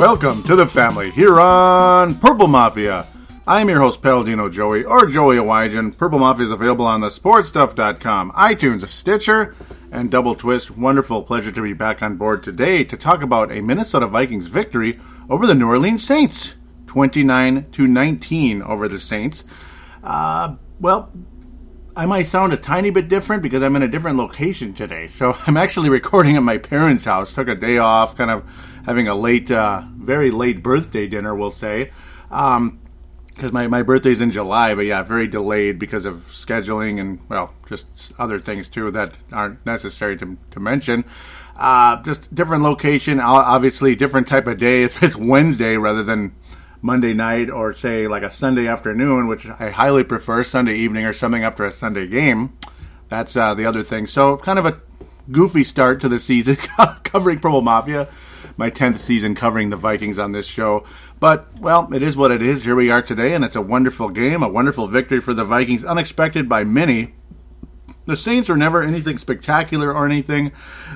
Welcome to the family here on Purple Mafia. I'm your host, Paladino Joey, or Joey Awajan. Purple Mafia is available on the sportstuff.com, iTunes, Stitcher, and Double Twist. Wonderful pleasure to be back on board today to talk about a Minnesota Vikings victory over the New Orleans Saints. 29 to 19 over the Saints. Uh, well, I might sound a tiny bit different because I'm in a different location today. So I'm actually recording at my parents' house. Took a day off, kind of having a late, uh, very late birthday dinner, we'll say. Um, because my, my birthday's in July, but yeah, very delayed because of scheduling and, well, just other things too that aren't necessary to, to mention. Uh, just different location, obviously different type of day. It's, it's Wednesday rather than Monday night or say like a Sunday afternoon, which I highly prefer, Sunday evening or something after a Sunday game. That's uh, the other thing. So kind of a goofy start to the season covering Purple Mafia my 10th season covering the Vikings on this show. But, well, it is what it is. Here we are today, and it's a wonderful game, a wonderful victory for the Vikings, unexpected by many. The Saints were never anything spectacular or anything.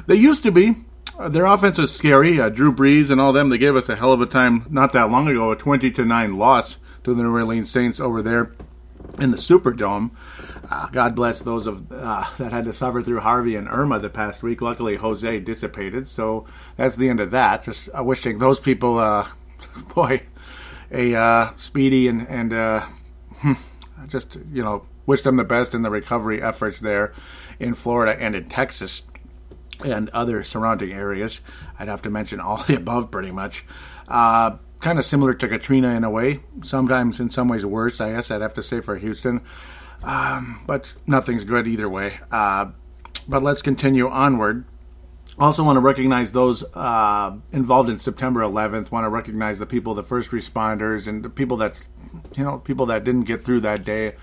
They used to be. Their offense was scary. Uh, Drew Brees and all them, they gave us a hell of a time not that long ago, a 20 to 9 loss to the New Orleans Saints over there in the Superdome. Uh, God bless those of uh, that had to suffer through Harvey and Irma the past week. Luckily, Jose dissipated, so that's the end of that. Just uh, wishing those people, uh, boy, a uh, speedy and and uh, hmm, just you know wish them the best in the recovery efforts there in Florida and in Texas and other surrounding areas. I'd have to mention all the above pretty much. kind of similar to Katrina in a way, sometimes in some ways worse, I guess I'd have to say for Houston. Um, but nothing's good either way. Uh, but let's continue onward. Also, want to recognize those uh, involved in September 11th. Want to recognize the people, the first responders, and the people that, you know, people that didn't get through that day.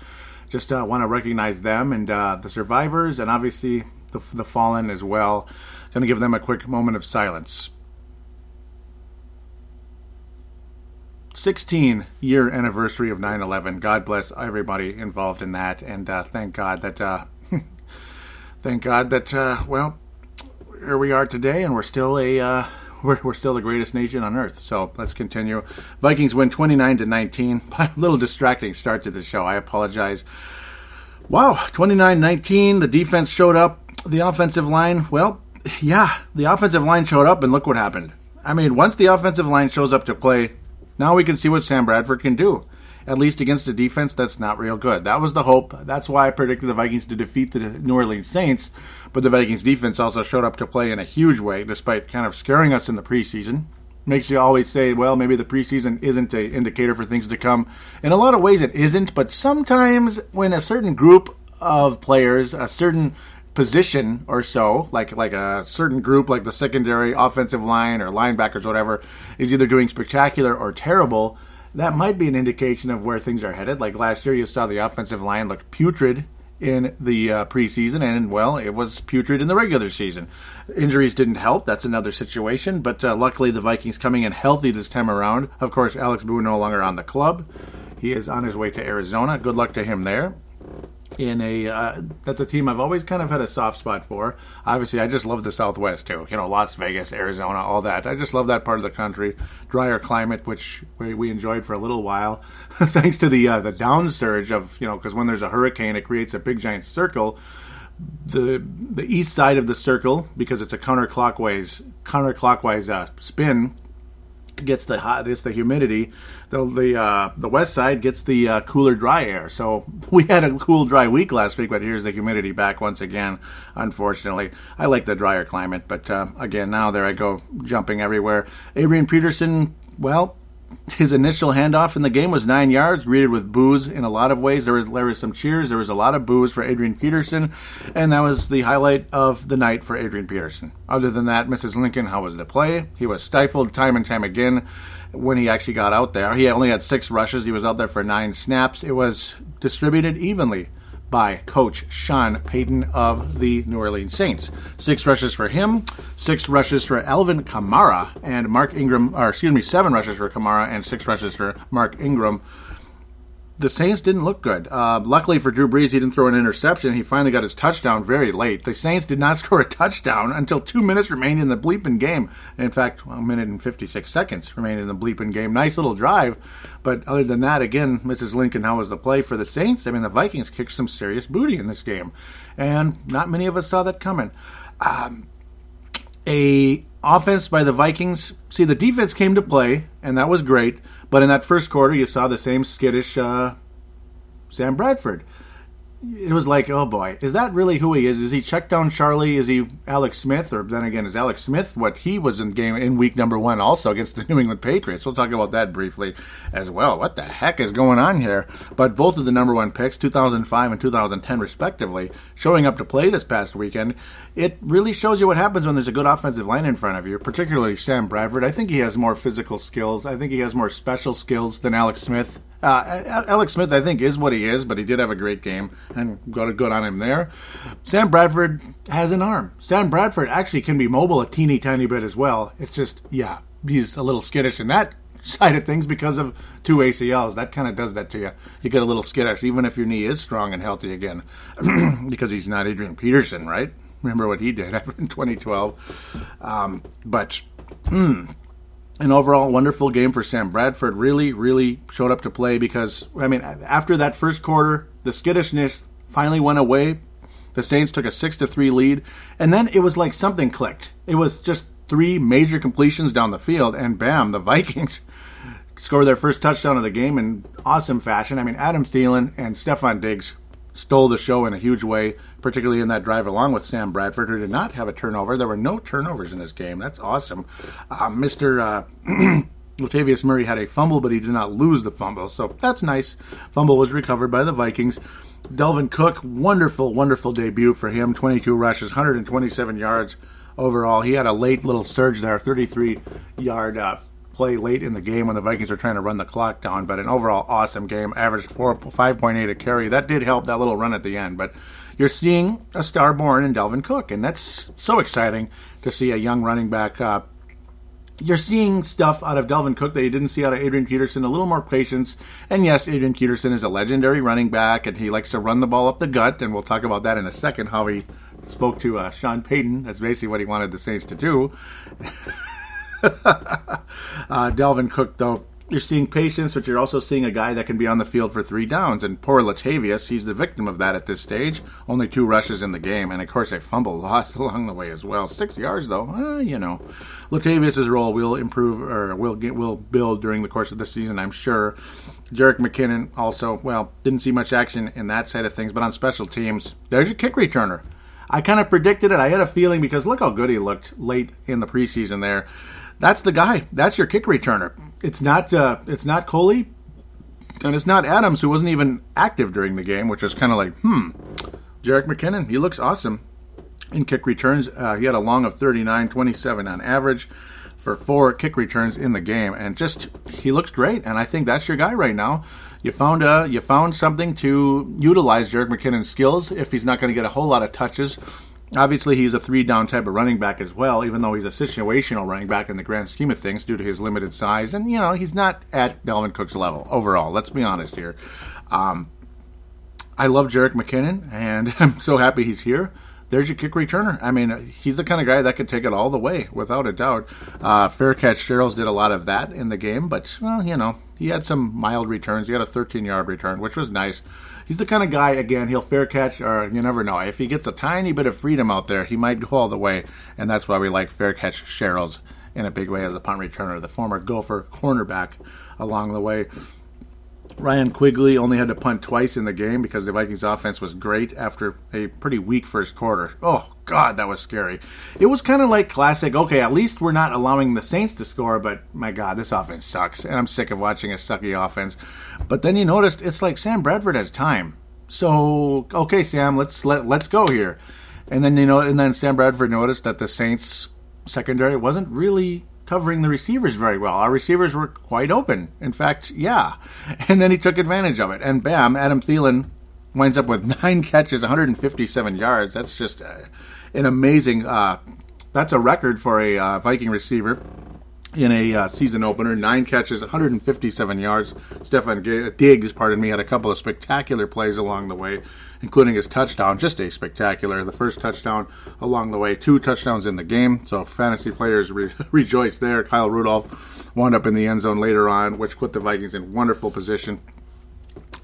Just uh, want to recognize them and uh, the survivors, and obviously the, the fallen as well. Going to give them a quick moment of silence. 16 year anniversary of 9 11. God bless everybody involved in that. And uh, thank God that, uh, thank God that, uh, well, here we are today and we're still a, uh, we're, we're still the greatest nation on earth. So let's continue. Vikings win 29 to 19. A little distracting start to the show. I apologize. Wow, 29 19. The defense showed up. The offensive line, well, yeah, the offensive line showed up and look what happened. I mean, once the offensive line shows up to play, now we can see what Sam Bradford can do. At least against a defense that's not real good. That was the hope. That's why I predicted the Vikings to defeat the New Orleans Saints. But the Vikings defense also showed up to play in a huge way, despite kind of scaring us in the preseason. Makes you always say, well, maybe the preseason isn't an indicator for things to come. In a lot of ways, it isn't. But sometimes when a certain group of players, a certain position or so, like like a certain group, like the secondary, offensive line, or linebackers, whatever, is either doing spectacular or terrible, that might be an indication of where things are headed. Like last year, you saw the offensive line look putrid in the uh, preseason, and well, it was putrid in the regular season. Injuries didn't help. That's another situation. But uh, luckily, the Vikings coming in healthy this time around. Of course, Alex Boone no longer on the club. He is on his way to Arizona. Good luck to him there in a uh, that's a team I've always kind of had a soft spot for. Obviously, I just love the Southwest too. You know, Las Vegas, Arizona, all that. I just love that part of the country. Drier climate, which we, we enjoyed for a little while, thanks to the uh, the down surge of you know because when there's a hurricane, it creates a big giant circle. The the east side of the circle because it's a counterclockwise counterclockwise uh, spin gets the hot, gets the humidity. The the uh, the west side gets the uh, cooler, dry air. So we had a cool, dry week last week, but here's the humidity back once again. Unfortunately, I like the drier climate, but uh, again, now there I go jumping everywhere. Adrian Peterson, well, his initial handoff in the game was nine yards, greeted with boos in a lot of ways. There was, there was some cheers, there was a lot of boos for Adrian Peterson, and that was the highlight of the night for Adrian Peterson. Other than that, Mrs. Lincoln, how was the play? He was stifled time and time again when he actually got out there. He only had six rushes, he was out there for nine snaps. It was distributed evenly by coach Sean Payton of the New Orleans Saints. Six rushes for him, six rushes for Alvin Kamara and Mark Ingram, or excuse me, seven rushes for Kamara and six rushes for Mark Ingram. The Saints didn't look good. Uh, luckily for Drew Brees, he didn't throw an interception. He finally got his touchdown very late. The Saints did not score a touchdown until two minutes remained in the bleeping game. In fact, a minute and 56 seconds remained in the bleeping game. Nice little drive. But other than that, again, Mrs. Lincoln, how was the play for the Saints? I mean, the Vikings kicked some serious booty in this game. And not many of us saw that coming. Um, a offense by the Vikings. See, the defense came to play, and that was great. But in that first quarter, you saw the same skittish uh, Sam Bradford it was like, oh boy, is that really who he is? Is he check down Charlie? Is he Alex Smith? Or then again, is Alex Smith what he was in game in week number one also against the New England Patriots? We'll talk about that briefly as well. What the heck is going on here? But both of the number one picks, 2005 and 2010 respectively, showing up to play this past weekend, it really shows you what happens when there's a good offensive line in front of you, particularly Sam Bradford. I think he has more physical skills. I think he has more special skills than Alex Smith. Uh, Alex Smith, I think, is what he is, but he did have a great game, and got a good on him there. Sam Bradford has an arm. Sam Bradford actually can be mobile a teeny tiny bit as well. It's just, yeah, he's a little skittish in that side of things because of two ACLs. That kind of does that to you. You get a little skittish, even if your knee is strong and healthy again, because he's not Adrian Peterson, right? Remember what he did in 2012. Um, but, hmm an overall wonderful game for Sam Bradford. Really, really showed up to play because, I mean, after that first quarter, the skittishness finally went away. The Saints took a 6 to 3 lead, and then it was like something clicked. It was just three major completions down the field, and bam, the Vikings score their first touchdown of the game in awesome fashion. I mean, Adam Thielen and Stefon Diggs stole the show in a huge way, particularly in that drive along with Sam Bradford, who did not have a turnover. There were no turnovers in this game. That's awesome. Uh, Mr. Uh, Latavius Murray had a fumble, but he did not lose the fumble, so that's nice. Fumble was recovered by the Vikings. Dalvin Cook, wonderful, wonderful debut for him. 22 rushes, 127 yards overall. He had a late little surge there, 33 yard uh, play late in the game when the Vikings were trying to run the clock down. But an overall awesome game, averaged four five point eight a carry. That did help that little run at the end. But you're seeing a star born in Dalvin Cook, and that's so exciting to see a young running back. Uh, you're seeing stuff out of Dalvin Cook that you didn't see out of Adrian Peterson, a little more patience. And yes, Adrian Peterson is a legendary running back, and he likes to run the ball up the gut, and we'll talk about that in a second, how he spoke to uh, Sean Payton. That's basically what he wanted the Saints to do. uh, Dalvin Cook, though, you're seeing patience, but you're also seeing a guy that can be on the field for three downs. And poor Latavius, he's the victim of that at this stage. Only two rushes in the game, and of course a fumble lost along the way as well. Six yards though, uh, you know. Latavius's role will improve or will get will build during the course of the season, I'm sure. Jerick McKinnon also, well, didn't see much action in that side of things, but on special teams, there's your kick returner. I kind of predicted it. I had a feeling because look how good he looked late in the preseason there. That's the guy. That's your kick returner. It's not. Uh, it's not Coley, and it's not Adams, who wasn't even active during the game, which is kind of like, hmm. Jerick McKinnon, he looks awesome in kick returns. Uh, he had a long of 39, 27 on average for four kick returns in the game, and just he looks great. And I think that's your guy right now. You found a you found something to utilize Jerick McKinnon's skills if he's not going to get a whole lot of touches Obviously, he's a three down type of running back as well, even though he's a situational running back in the grand scheme of things due to his limited size. And, you know, he's not at Dalvin Cook's level overall. Let's be honest here. Um, I love Jerick McKinnon, and I'm so happy he's here. There's your kick returner. I mean, he's the kind of guy that could take it all the way, without a doubt. Uh, Catch Sherels did a lot of that in the game, but, well, you know, he had some mild returns. He had a 13 yard return, which was nice he's the kind of guy. Again, he'll fair catch, or you never know. If he gets a tiny bit of freedom out there, he might go all the way, and that's why we like fair catch Sherels in a big way as a punt returner, the former Gopher cornerback along the way. Ryan Quigley only had to punt twice in the game because the Vikings offense was great after a pretty weak first quarter. Oh, God, that was scary. It was kind of like classic, okay, at least we're not allowing the Saints to score, but my God, this offense sucks. And I'm sick of watching a sucky offense. But then you noticed it's like Sam Bradford has time. So, okay, Sam, let's let, let's go here. And then you know, and then Sam Bradford noticed that the Saints secondary wasn't really covering the receivers very well. Our receivers were quite open. In fact, yeah. And then he took advantage of it. And bam, Adam Thielen winds up with nine catches, 157 yards. That's just uh, an amazing. Uh, that's a record for a uh, Viking receiver. in a uh, season opener. Nine catches, 157 yards. Stefon Diggs, pardon me, had a couple of spectacular plays along the way, including his touchdown. Just a spectacular. The first touchdown along the way, two touchdowns in the game. So fantasy players re- rejoice there. Kyle Rudolph wound up in the end zone later on, which put the Vikings in wonderful position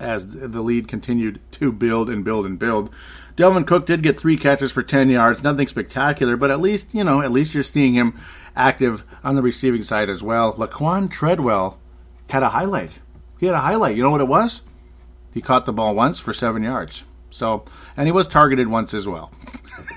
as the lead continued to build and build and build. Dalvin Cook did get three catches for 10 yards, nothing spectacular, but at least, you know, at least you're seeing him active on the receiving side as well. Laquan Treadwell had a highlight. He had a highlight. You know what it was? He caught the ball once for seven yards. So, and he was targeted once as well.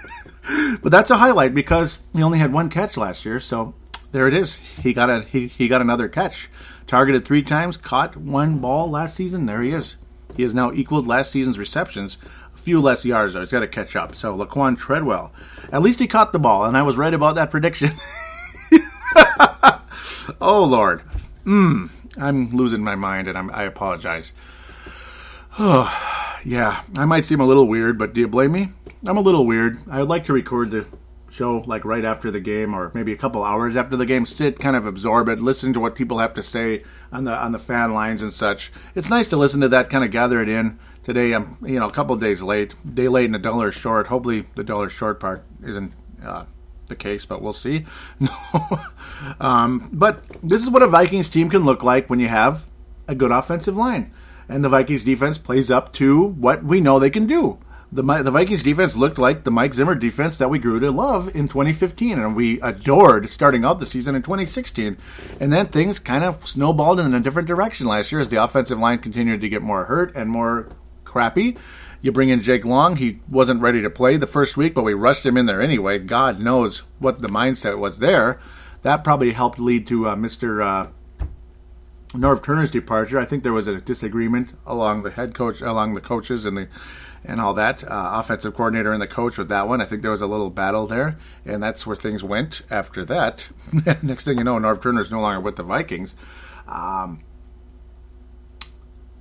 but that's a highlight because he only had one catch last year. So there it is. He got a he, he got another catch. Targeted three times, caught one ball last season. There he is. He has now equaled last season's receptions. Few less yards though. He's got to catch up. So Laquan Treadwell, at least he caught the ball, and I was right about that prediction. oh Lord, mm, I'm losing my mind, and I'm, I apologize. Oh, yeah, I might seem a little weird, but do you blame me? I'm a little weird. I would like to record the show like right after the game or maybe a couple hours after the game sit kind of absorb it listen to what people have to say on the on the fan lines and such it's nice to listen to that kind of gather it in today i'm you know a couple days late day late and a dollar short hopefully the dollar short part isn't uh, the case, but we'll see. No, um, but this is what a Vikings team can look like when you have a good offensive line, and the Vikings defense plays up to what we know they can do. The, the Vikings defense looked like the Mike Zimmer defense that we grew to love in 2015 and we adored starting out the season in 2016. And then things kind of snowballed in a different direction last year as the offensive line continued to get more hurt and more crappy. You bring in Jake Long. He wasn't ready to play the first week, but we rushed him in there anyway. God knows what the mindset was there. That probably helped lead to uh, Mr. Uh, Norv Turner's departure. I think there was a disagreement along the head coach, along the coaches, and the and all that. Uh, offensive coordinator and the coach with that one. I think there was a little battle there, and that's where things went after that. Next thing you know, Norv Turner's no longer with the Vikings. Um,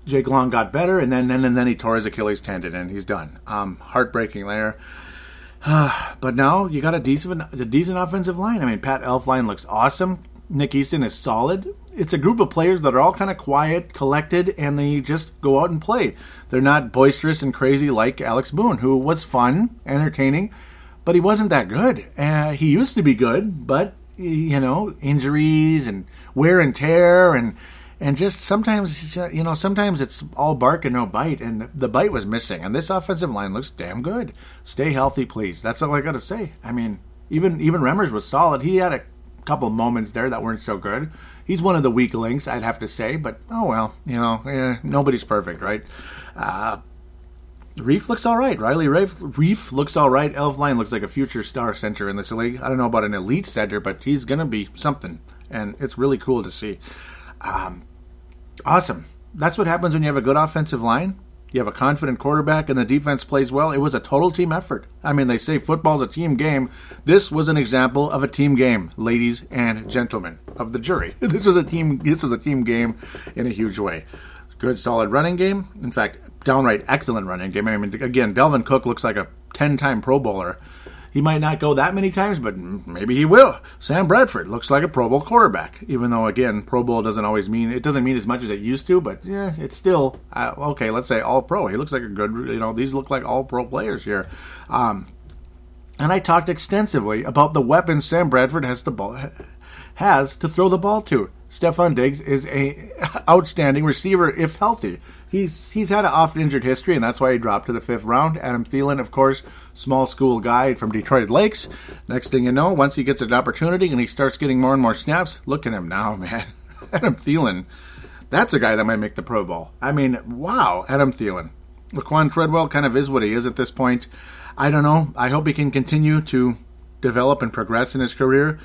Jake Long got better, and then and then he tore his Achilles tendon, and he's done. Um, heartbreaking there. but now you got a decent a decent offensive line. I mean, Pat Elflein looks awesome. Nick Easton is solid. It's a group of players that are all kind of quiet, collected, and they just go out and play. They're not boisterous and crazy like Alex Boone, who was fun, entertaining, but he wasn't that good. Uh, he used to be good, but you know, injuries and wear and tear and and just sometimes you know sometimes it's all bark and no bite and the, bite was missing and this offensive line looks damn good stay healthy please that's all i gotta say i mean even even remmers was solid he had a couple moments there that weren't so good he's one of the weak links i'd have to say but oh well you know eh, nobody's perfect right uh, Reiff looks all right. Riley Reef, Reiff looks all right. Elflein looks like a future star center in this league. I don't know about an elite center, but he's going to be something, and it's really cool to see. Um, Awesome. That's what happens when you have a good offensive line. You have a confident quarterback and the defense plays well. It was a total team effort. I mean, they say football's a team game. This was an example of a team game, ladies and gentlemen of the jury. This was a team this was a team game in a huge way. Good solid running game. In fact, downright excellent running game. I mean, again, Dalvin Cook looks like a 10-time Pro Bowler. He might not go that many times, but maybe he will. Sam Bradford looks like a Pro Bowl quarterback, even though again, Pro Bowl doesn't always mean it doesn't mean as much as it used to. But yeah, it's still uh, okay. Let's say All Pro. He looks like a good. You know, these look like All Pro players here. Um, and I talked extensively about the weapons Sam Bradford has the ball has to throw the ball to. Stefon Diggs is a outstanding receiver if healthy. He's he's had an oft injured history, and that's why he dropped to the fifth round. Adam Thielen, of course, small school guy from Detroit Lakes. Next thing you know, once he gets an opportunity and he starts getting more and more snaps, look at him now, man. Adam Thielen, that's a guy that might make the Pro Bowl. I mean, wow, Adam Thielen. Laquan Treadwell kind of is what he is at this point. I don't know. I hope he can continue to develop and progress in his career.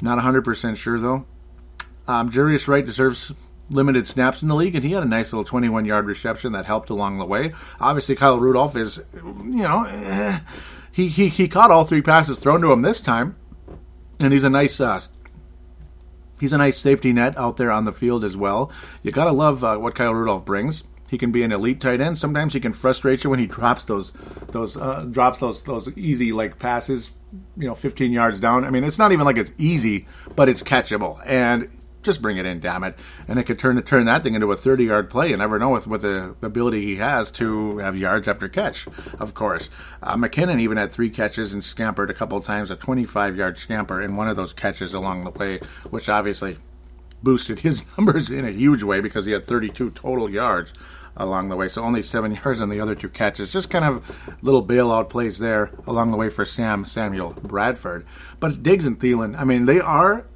Not 100% sure, though. Um, Jarius Wright deserves limited snaps in the league, and he had a nice little 21 yard reception that helped along the way. Obviously, Kyle Rudolph is, you know, eh, he, he, he caught all three passes thrown to him this time, and he's a nice. Uh, He's a nice safety net out there on the field as well. You gotta love uh, what Kyle Rudolph brings. He can be an elite tight end. Sometimes he can frustrate you when he drops those those uh, drops those those easy like passes, you know, 15 yards down. I mean, it's not even like it's easy, but it's catchable. And just bring it in, damn it. And it could turn turn that thing into a 30 yard play. You never know with, with the ability he has to have yards after catch, of course. Uh, McKinnon even had three catches and scampered a couple times, a 25 yard scamper in one of those catches along the way, which obviously boosted his numbers in a huge way because he had 32 total yards along the way. So only seven yards on the other two catches. Just kind of little bailout plays there along the way for Sam Samuel Bradford. But Diggs and Thielen, I mean, they are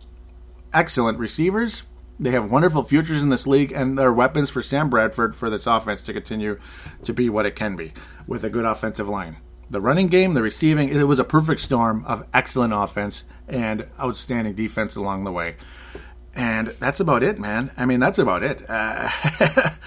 excellent receivers. They have wonderful futures in this league, and they're weapons for Sam Bradford for this offense to continue to be what it can be with a good offensive line. The running game, the receiving, it was a perfect storm of excellent offense and outstanding defense along the way. And that's about it, man. I mean, that's about it. Uh,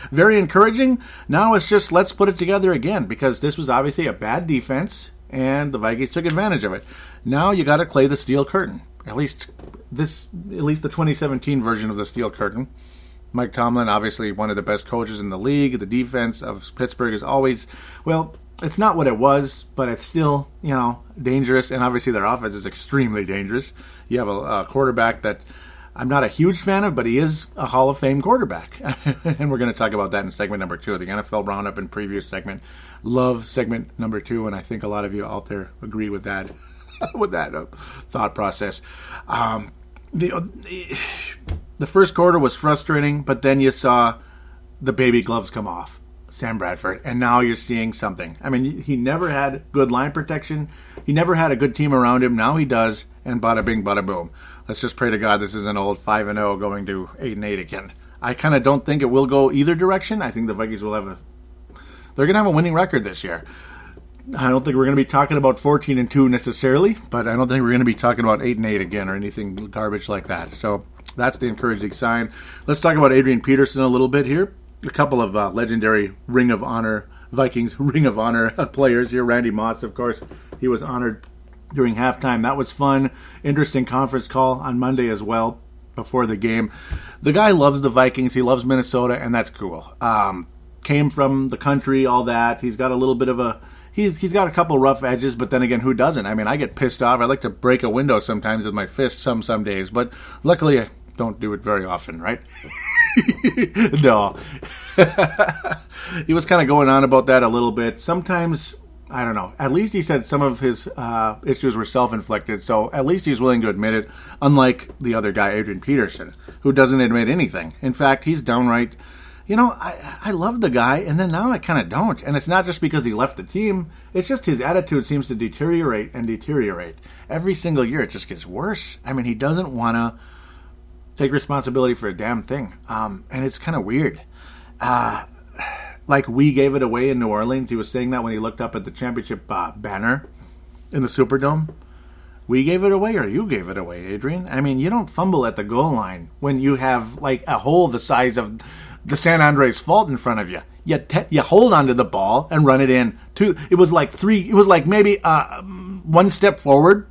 very encouraging. Now it's just let's put it together again because this was obviously a bad defense and the Vikings took advantage of it. Now you got to play the steel curtain. At least this, at least the 2017 version of the steel curtain. Mike Tomlin, obviously one of the best coaches in the league. The defense of Pittsburgh is always, well, it's not what it was, but it's still, you know, dangerous. And obviously their offense is extremely dangerous. You have a, a quarterback that I'm not a huge fan of, but he is a Hall of Fame quarterback. and we're going to talk about that in segment number two of the NFL Roundup in previous segment. Love segment number two, and I think a lot of you out there agree with that, with that uh, thought process. Um, the, uh, the first quarter was frustrating, but then you saw the baby gloves come off. Sam Bradford, and now you're seeing something. I mean, he never had good line protection. He never had a good team around him. Now he does, and bada bing, bada boom. Let's just pray to God this is an old five and zero oh going to eight and eight again. I kind of don't think it will go either direction. I think the Vikings will have a. They're going to have a winning record this year. I don't think we're going to be talking about 14 and 2 necessarily, but I don't think we're going to be talking about 8 and 8 again or anything garbage like that. So that's the encouraging sign. Let's talk about Adrian Peterson a little bit here a couple of uh, legendary Ring of Honor Vikings Ring of Honor players here. Randy Moss, of course, he was honored during halftime. That was fun. Interesting conference call on Monday as well before the game. The guy loves the Vikings. He loves Minnesota, and that's cool. Um, came from the country, all that. He's got a little bit of a he's he's got a couple rough edges, but then again, who doesn't? I mean, I get pissed off. I like to break a window sometimes with my fist some some days, but luckily I don't do it very often, right? no. he was kind of going on about that a little bit. Sometimes, I don't know. At least he said some of his uh, issues were self inflicted, so at least he's willing to admit it, unlike the other guy, Adrian Peterson, who doesn't admit anything. In fact, he's downright. You know, I, I love the guy, and then now I kind of don't. And it's not just because he left the team, it's just his attitude seems to deteriorate and deteriorate. Every single year, it just gets worse. I mean, he doesn't want to take responsibility for a damn thing. Um, and it's kind of weird. Uh, like we gave it away in New Orleans. He was saying that when he looked up at the championship uh, banner in the Superdome. We gave it away, or you gave it away, Adrian. I mean, you don't fumble at the goal line when you have like a hole the size of the San Andreas Fault in front of you. You te- you hold onto the ball and run it in. Two. It was like three. It was like maybe uh, one step forward.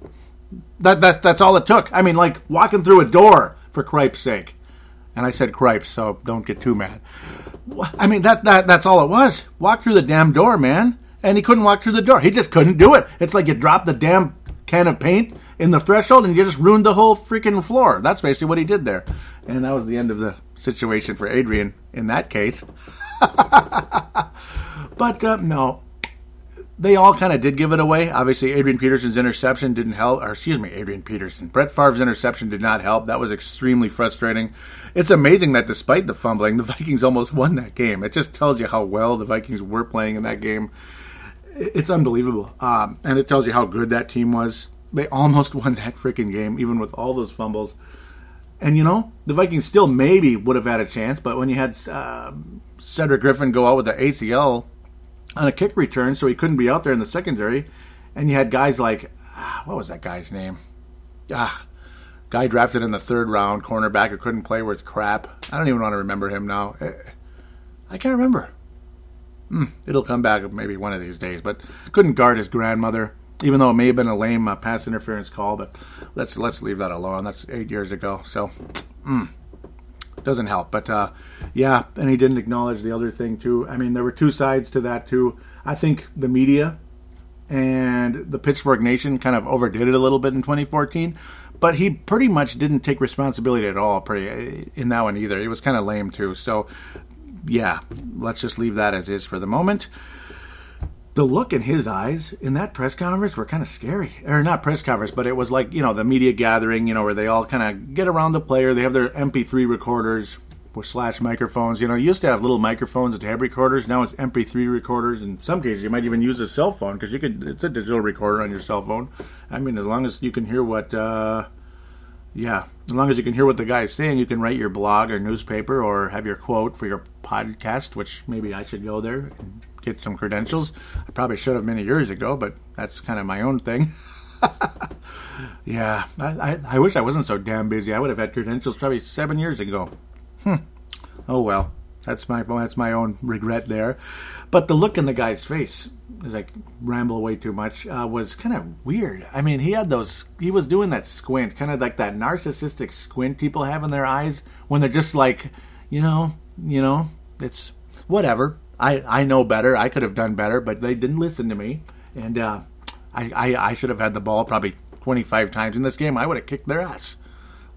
That that that's all it took. I mean, like walking through a door for cripe's sake. And I said cripes, so don't get too mad. I mean, that, that that's all it was. Walk through the damn door, man. And he couldn't walk through the door. He just couldn't do it. It's like you dropped the damn can of paint in the threshold and you just ruined the whole freaking floor. That's basically what he did there. And that was the end of the situation for Adrian in that case. but uh, no, they all kind of did give it away. Obviously, Adrian Peterson's interception didn't help, or excuse me, Adrian Peterson. Brett Favre's interception did not help. That was extremely frustrating. It's amazing that despite the fumbling, the Vikings almost won that game. It just tells you how well the Vikings were playing in that game. It's unbelievable. Um, and it tells you how good that team was. They almost won that freaking game, even with all those fumbles. And you know, the Vikings still maybe would have had a chance, but when you had uh, Cedric Griffin go out with the ACL on a kick return, so he couldn't be out there in the secondary. And you had guys like, ah, what was that guy's name? Ah, guy drafted in the third round, cornerback who couldn't play worth crap. I don't even want to remember him now. Eh, I can't remember. Hmm, it'll come back maybe one of these days, but couldn't guard his grandmother, even though it may have been a lame uh, pass interference call. But let's let's leave that alone. That's eight years ago. So, hmm. doesn't help. But uh, yeah, and he didn't acknowledge the other thing too. I mean, there were two sides to that too. I think the media and the Pittsburgh Nation kind of overdid it a little bit in 2014, but he pretty much didn't take responsibility at all. Pretty in that one either. It was kind of lame too. So yeah, let's just leave that as is for the moment the look in his eyes in that press conference were kind of scary. Or not press conference, but it was like, you know, the media gathering, you know, where they all kind of get around the player. They have their MP3 recorders slash microphones. You know, you used to have little microphones and tape recorders. Now it's MP3 recorders. In some cases, you might even use a cell phone because you could. It's a digital recorder on your cell phone. I mean, as long as you can hear what, uh, yeah, as long as you can hear what the guy is saying, you can write your blog or newspaper or have your quote for your podcast. Which maybe I should go there and get some credentials. I probably should have many years ago, but that's kind of my own thing. yeah, I, I, I, wish I wasn't so damn busy. I would have had credentials probably seven years ago. Hmm. Oh well, that's my that's my own regret there. But the look in the guy's face, as I ramble away too much, uh, was kind of weird. I mean, he had those. He was doing that squint, kind of like that narcissistic squint people have in their eyes when they're just like, you know, you know, it's whatever. I, I know better. I could have done better, but they didn't listen to me. And uh, I, I, I should have had the ball probably 25 times in this game. I would have kicked their ass.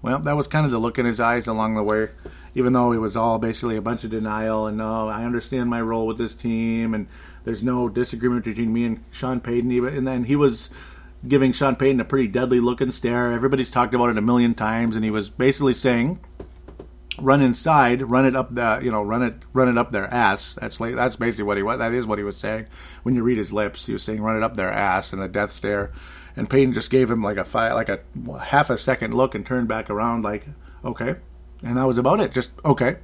Well, that was kind of the look in his eyes along the way, even though it was all basically a bunch of denial. And no, I understand my role with this team, and there's no disagreement between me and Sean Payton. And then he was giving Sean Payton a pretty deadly looking stare. Everybody's talked about it a million times, and he was basically saying run inside, run it up the, you know, run it, run it up their ass. That's like, that's basically what he was. That is what he was saying. When you read his lips, he was saying run it up their ass and a death stare. And Payton just gave him like a five, like a half a second look and turned back around like, okay, and that was about it. Just okay.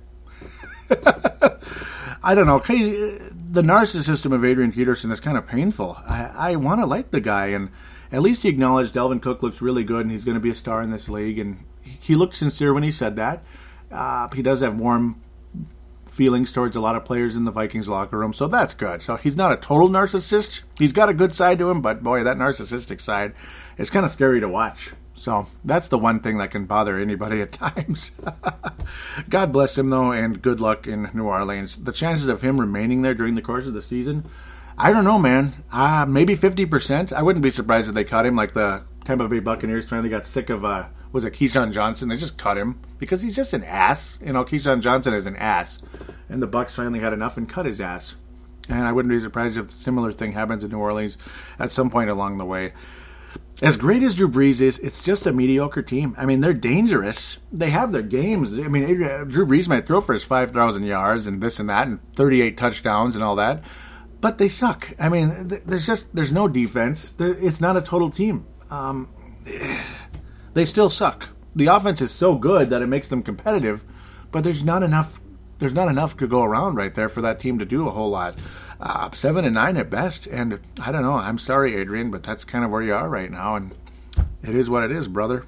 I don't know. The narcissism of Adrian Peterson is kind of painful. I, I want to like the guy, and at least he acknowledged Dalvin Cook looks really good, and he's going to be a star in this league. And he looked sincere when he said that. Uh, he does have warm feelings towards a lot of players in the Vikings locker room, so that's good. So he's not a total narcissist. He's got a good side to him, but boy, that narcissistic side is kind of scary to watch. So that's the one thing that can bother anybody at times. God bless him, though, and good luck in New Orleans. The chances of him remaining there during the course of the season, I don't know, man. Uh, maybe 50%. I wouldn't be surprised if they cut him like the Tampa Bay Buccaneers finally got sick of uh, was it Keyshawn Johnson? They just cut him because he's just an ass. You know, Keyshawn Johnson is an ass, and the Bucs finally had enough and cut his ass. And I wouldn't be surprised if a similar thing happens in New Orleans at some point along the way. As great as Drew Brees is, it's just a mediocre team. I mean, they're dangerous. They have their games. I mean, Drew Brees might throw for his 5,000 yards and this and that and 38 touchdowns and all that, but they suck. I mean, there's just there's no defense. It's not a total team. Um, they still suck. The offense is so good that it makes them competitive, but there's not enough. There's not enough to go around right there for that team to do a whole lot. Uh, seven and nine at best, and I don't know. I'm sorry, Adrian, but that's kind of where you are right now, and it is what it is, brother.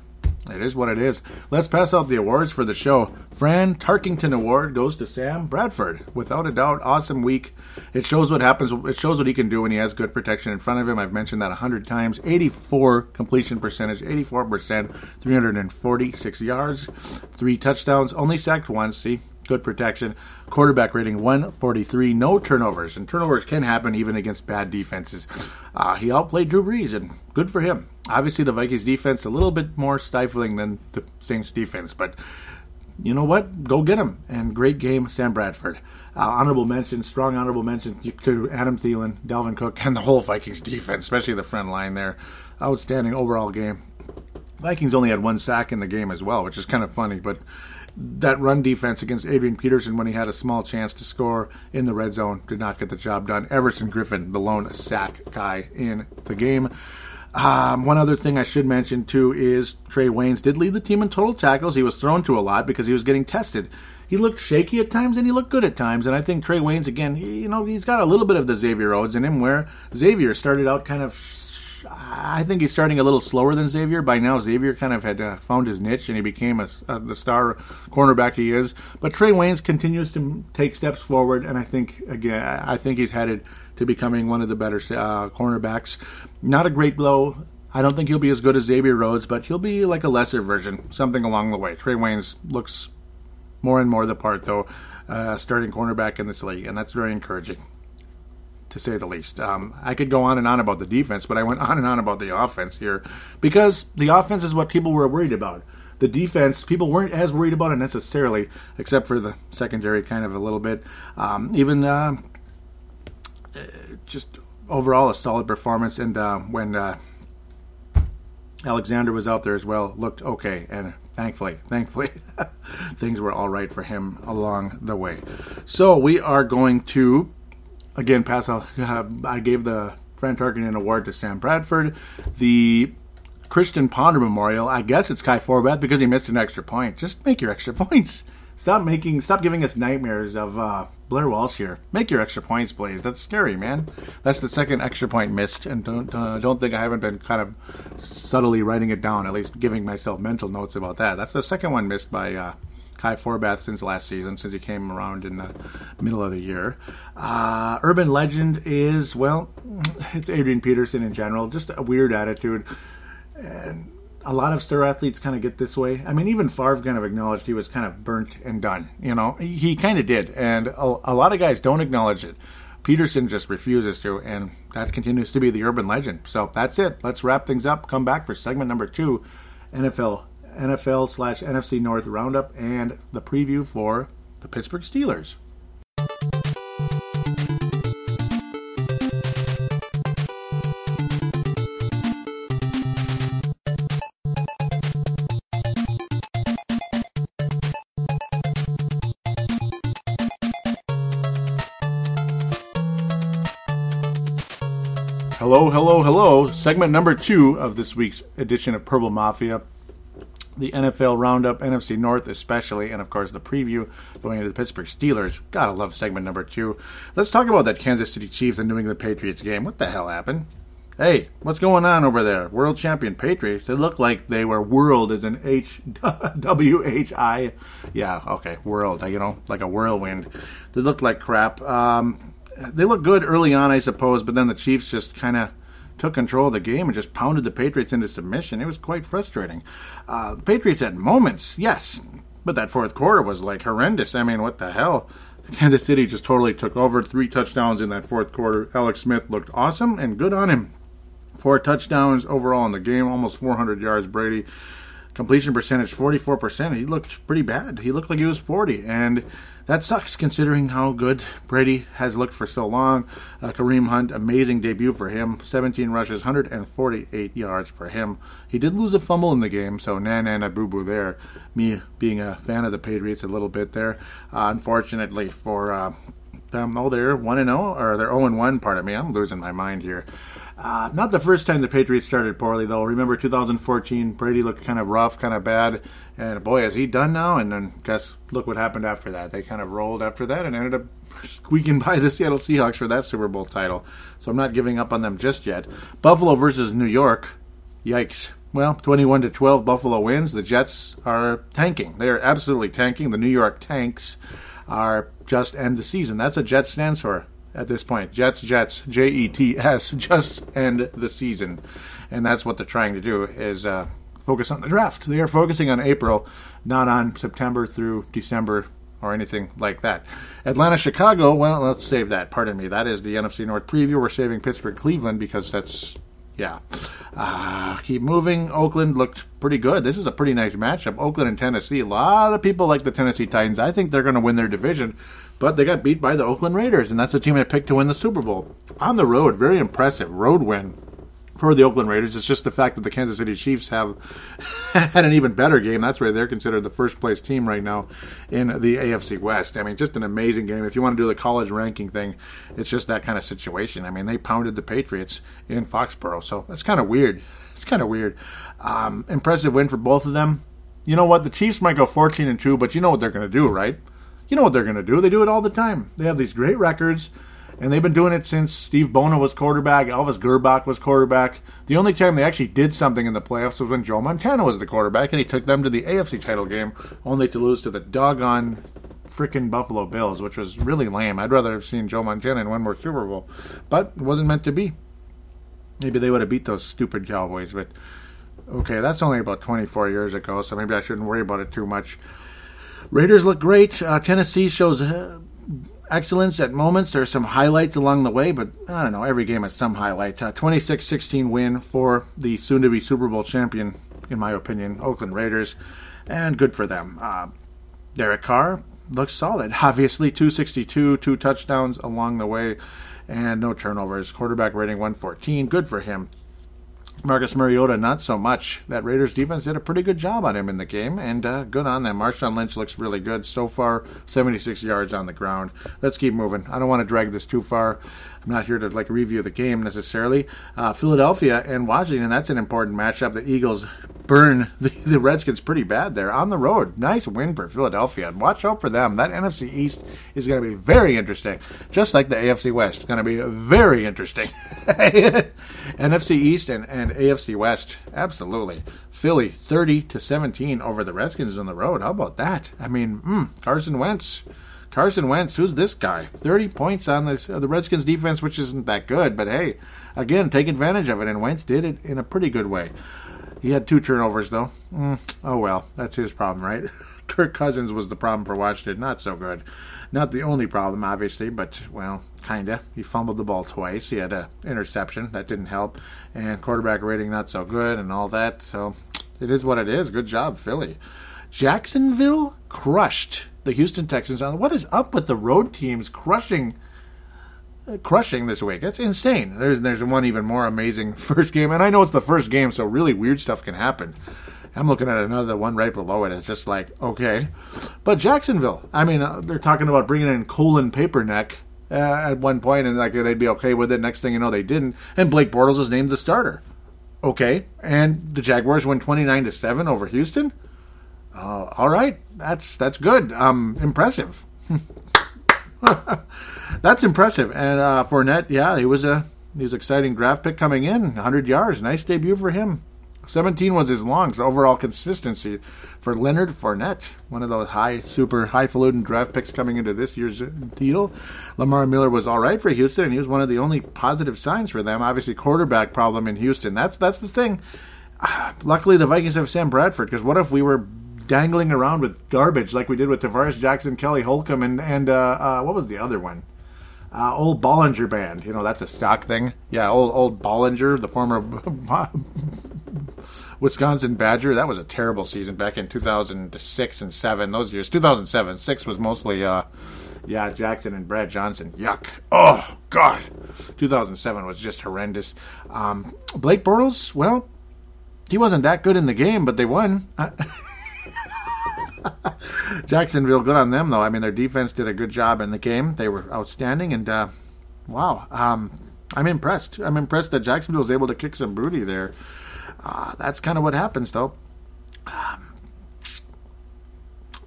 It is what it is. Let's pass out the awards for the show. Fran Tarkenton Award goes to Sam Bradford. Without a doubt, awesome week. It shows what happens. It shows what he can do when he has good protection in front of him. I've mentioned that a hundred times. 84 completion percentage, 84 percent, 346 yards, three touchdowns, only sacked once. See, good protection. Quarterback rating 143, no turnovers, and turnovers can happen even against bad defenses. Uh, he outplayed Drew Brees, and good for him. Obviously, the Vikings defense a little bit more stifling than the Saints defense, but you know what? Go get him. And great game, Sam Bradford. Uh, honorable mention, strong honorable mention to Adam Thielen, Dalvin Cook, and the whole Vikings defense, especially the front line there. Outstanding overall game. Vikings only had one sack in the game as well, which is kind of funny, but that run defense against Adrian Peterson when he had a small chance to score in the red zone did not get the job done. Everson Griffen, the lone sack guy in the game. Um, one other thing I should mention too is Trae Waynes did lead the team in total tackles. He was thrown to a lot because he was getting tested. He looked shaky at times and he looked good at times. And I think Trae Waynes again, he, you know, he's got a little bit of the Xavier Rhodes in him, where Xavier started out kind of I think he's starting a little slower than Xavier. By now, Xavier kind of had uh, found his niche and he became a, the star cornerback he is. But Trae Waynes continues to take steps forward, and I think again, I think he's headed to becoming one of the better uh, cornerbacks. Not a great blow. I don't think he'll be as good as Xavier Rhodes, but he'll be like a lesser version, something along the way. Trae Waynes looks more and more the part, though, uh, starting cornerback in this league, and that's very encouraging, to say the least. Um, I could go on and on about the defense, but I went on and on about the offense here because the offense is what people were worried about. The defense, people weren't as worried about it necessarily, except for the secondary, kind of a little bit. Um, even uh, just overall, a solid performance. And uh, when uh, Alexander was out there as well, looked okay. And thankfully, thankfully, things were all right for him along the way. So we are going to again pass out. Uh, I gave the Fran Tarkenton Award to Sam Bradford. The Christian Ponder Memorial. I guess it's Kai Forbath because he missed an extra point. Just make your extra points. Stop making. Stop giving us nightmares of uh, Blair Walsh here. Make your extra points, please. That's scary, man. That's the second extra point missed, and don't uh, don't think I haven't been kind of subtly writing it down. At least giving myself mental notes about that. That's the second one missed by uh, Kai Forbath since last season, since he came around in the middle of the year. Uh, urban legend is well, it's Adrian Peterson in general. Just a weird attitude, and a lot of star athletes kind of get this way. I mean, even Favre kind of acknowledged he was kind of burnt and done. You know, he, kind of did, and a, a, lot of guys don't acknowledge it. Peterson just refuses to, and that continues to be the urban legend. So that's it. Let's wrap things up. Come back for segment number two, NFL NFL slash NFC North roundup, and the preview for the Pittsburgh Steelers. Hello, hello, hello. Segment number two of this week's edition of Purple Mafia. The NFL Roundup, NFC North especially, and of course the preview going into the Pittsburgh Steelers. Gotta love segment number two. Let's talk about that Kansas City Chiefs and New England Patriots game. What the hell happened? Hey, what's going on over there? World champion Patriots. They look like they were world as an H W H I. Yeah, okay, world. You know, like a whirlwind. They looked like crap. Um, they looked good early on, I suppose, but then the Chiefs just kind of took control of the game and just pounded the Patriots into submission. It was quite frustrating. Uh, the Patriots had moments, yes, but that fourth quarter was like horrendous. I mean, what the hell? Kansas City just totally took over. Three touchdowns in that fourth quarter. Alex Smith looked awesome and good on him. Four touchdowns overall in the game, almost 400 yards. Brady completion percentage 44%. He looked pretty bad. He looked like he was 40 and that sucks considering how good Brady has looked for so long. Uh, Kareem Hunt, amazing debut for him. 17 rushes, 148 yards for him. He did lose a fumble in the game, so na na na boo boo there. Me being a fan of the Patriots a little bit there. Uh, unfortunately for uh, them, oh, they're 1 0, or they're 0 1, pardon me. I'm losing my mind here. Uh, not the first time the Patriots started poorly, though. Remember 2014, Brady looked kind of rough, kind of bad, and boy, is he done now. And then guess look what happened after that. They kind of rolled after that and ended up squeaking by the Seattle Seahawks for that Super Bowl title. So I'm not giving up on them just yet. Buffalo versus New York, yikes. Well, 21 to 12, Buffalo wins. The Jets are tanking. They are absolutely tanking. The New York Tanks are just end the season. That's what Jets stands for at this point. Jets, Jets, J E T S, just end the season, and that's what they're trying to do is uh, focus on the draft. They are focusing on April, not on September through December or anything like that. Atlanta, Chicago. Well, let's save that. Pardon me. That is the NFC North preview. We're saving Pittsburgh, Cleveland because that's yeah. Uh, keep moving. Oakland looked pretty good. This is a pretty nice matchup. Oakland and Tennessee. A lot of people like the Tennessee Titans. I think they're going to win their division, but they got beat by the Oakland Raiders, and that's the team I picked to win the Super Bowl. On the road, very impressive road win for the Oakland Raiders. It's just the fact that the Kansas City Chiefs have had an even better game. That's why they're considered the first place team right now in the AFC West. I mean, just an amazing game. If you want to do the college ranking thing, it's just that kind of situation. I mean, they pounded the Patriots in Foxborough, so that's kind of weird. It's kind of weird. Um, impressive win for both of them. You know what? The Chiefs might go 14 and 2, but you know what they're going to do, right? You know what they're going to do. They do it all the time. They have these great records and they've been doing it since Steve Bono was quarterback, Elvis Grbac was quarterback. The only time they actually did something in the playoffs was when Joe Montana was the quarterback, and he took them to the AFC title game, only to lose to the doggone freaking Buffalo Bills, which was really lame. I'd rather have seen Joe Montana in one more Super Bowl, but it wasn't meant to be. Maybe they would have beat those stupid Cowboys, but okay, that's only about 24 years ago, so maybe I shouldn't worry about it too much. Raiders look great. Uh, Tennessee shows uh, excellence at moments. There's some highlights along the way, but I don't know. Every game has some highlight. 26 16 win for the soon to be Super Bowl champion, in my opinion, Oakland Raiders, and good for them. Uh, Derek Carr looks solid. Obviously, 262, two touchdowns along the way, and no turnovers. Quarterback rating 114. Good for him. Marcus Mariota, not so much. That Raiders defense did a pretty good job on him in the game, and uh, good on them. Marshawn Lynch looks really good so far. 76 yards on the ground. Let's keep moving. I don't want to drag this too far. I'm not here to like review the game necessarily. Uh, Philadelphia and Washington. That's an important matchup. The Eagles burn the, the, Redskins pretty bad there on the road. Nice win for Philadelphia. And watch out for them. That NFC East is going to be very interesting, just like the AFC West. Going to be very interesting. NFC East and, and AFC West, absolutely. Philly 30 to 17 over the Redskins on the road. How about that? I mean, mm, Carson Wentz. Carson Wentz, who's this guy? 30 points on the, uh, the Redskins defense, which isn't that good, but hey, again, take advantage of it, and Wentz did it in a pretty good way. He had two turnovers, though. Mm, oh well, that's his problem, right? Kirk Cousins was the problem for Washington. Not so good. Not the only problem, obviously, but, well, kinda. He fumbled the ball twice. He had an interception. That didn't help. And quarterback rating not so good and all that. So it is what it is. Good job, Philly. Jacksonville crushed the Houston Texans. What is up with the road teams crushing crushing this week. It's insane. There's there's one even more amazing first game, and I know it's the first game, so really weird stuff can happen. I'm looking at another one right below it. It's just like okay, but Jacksonville. I mean, uh, they're talking about bringing in Colin Kaepernick uh, at one point, and like they'd be okay with it. Next thing you know, they didn't, and Blake Bortles was named the starter. Okay, and the Jaguars win 29 to seven over Houston. Uh, all right, that's that's good. Um, impressive. That's impressive. And uh, Fournette, yeah, he was a he was exciting draft pick coming in, 100 yards, nice debut for him. 17 was his long, so overall consistency for Leonard Fournette, one of those high, super highfalutin draft picks coming into this year's deal. Lamar Miller was all right for Houston, and he was one of the only positive signs for them. Obviously, quarterback problem in Houston. That's that's the thing. Luckily, the Vikings have Sam Bradford because what if we were dangling around with garbage like we did with Tarvaris Jackson, Kelly Holcomb, and and uh, uh, what was the other one? Uh, old Bollinger band. You know that's a stock thing. Yeah, old old Bollinger, the former Wisconsin Badger. That was a terrible season back in 2006 and seven. Those years, 2007, six was mostly. Uh, yeah, Jackson and Brad Johnson. Yuck. Oh, God. 2007 was just horrendous. Um, Blake Bortles, well, he wasn't that good in the game, but they won. Jacksonville, good on them though. I mean, their defense did a good job in the game. They were outstanding, and uh, wow, um, I'm impressed. I'm impressed that Jacksonville was able to kick some booty there. Uh, that's kind of what happens, though. Um,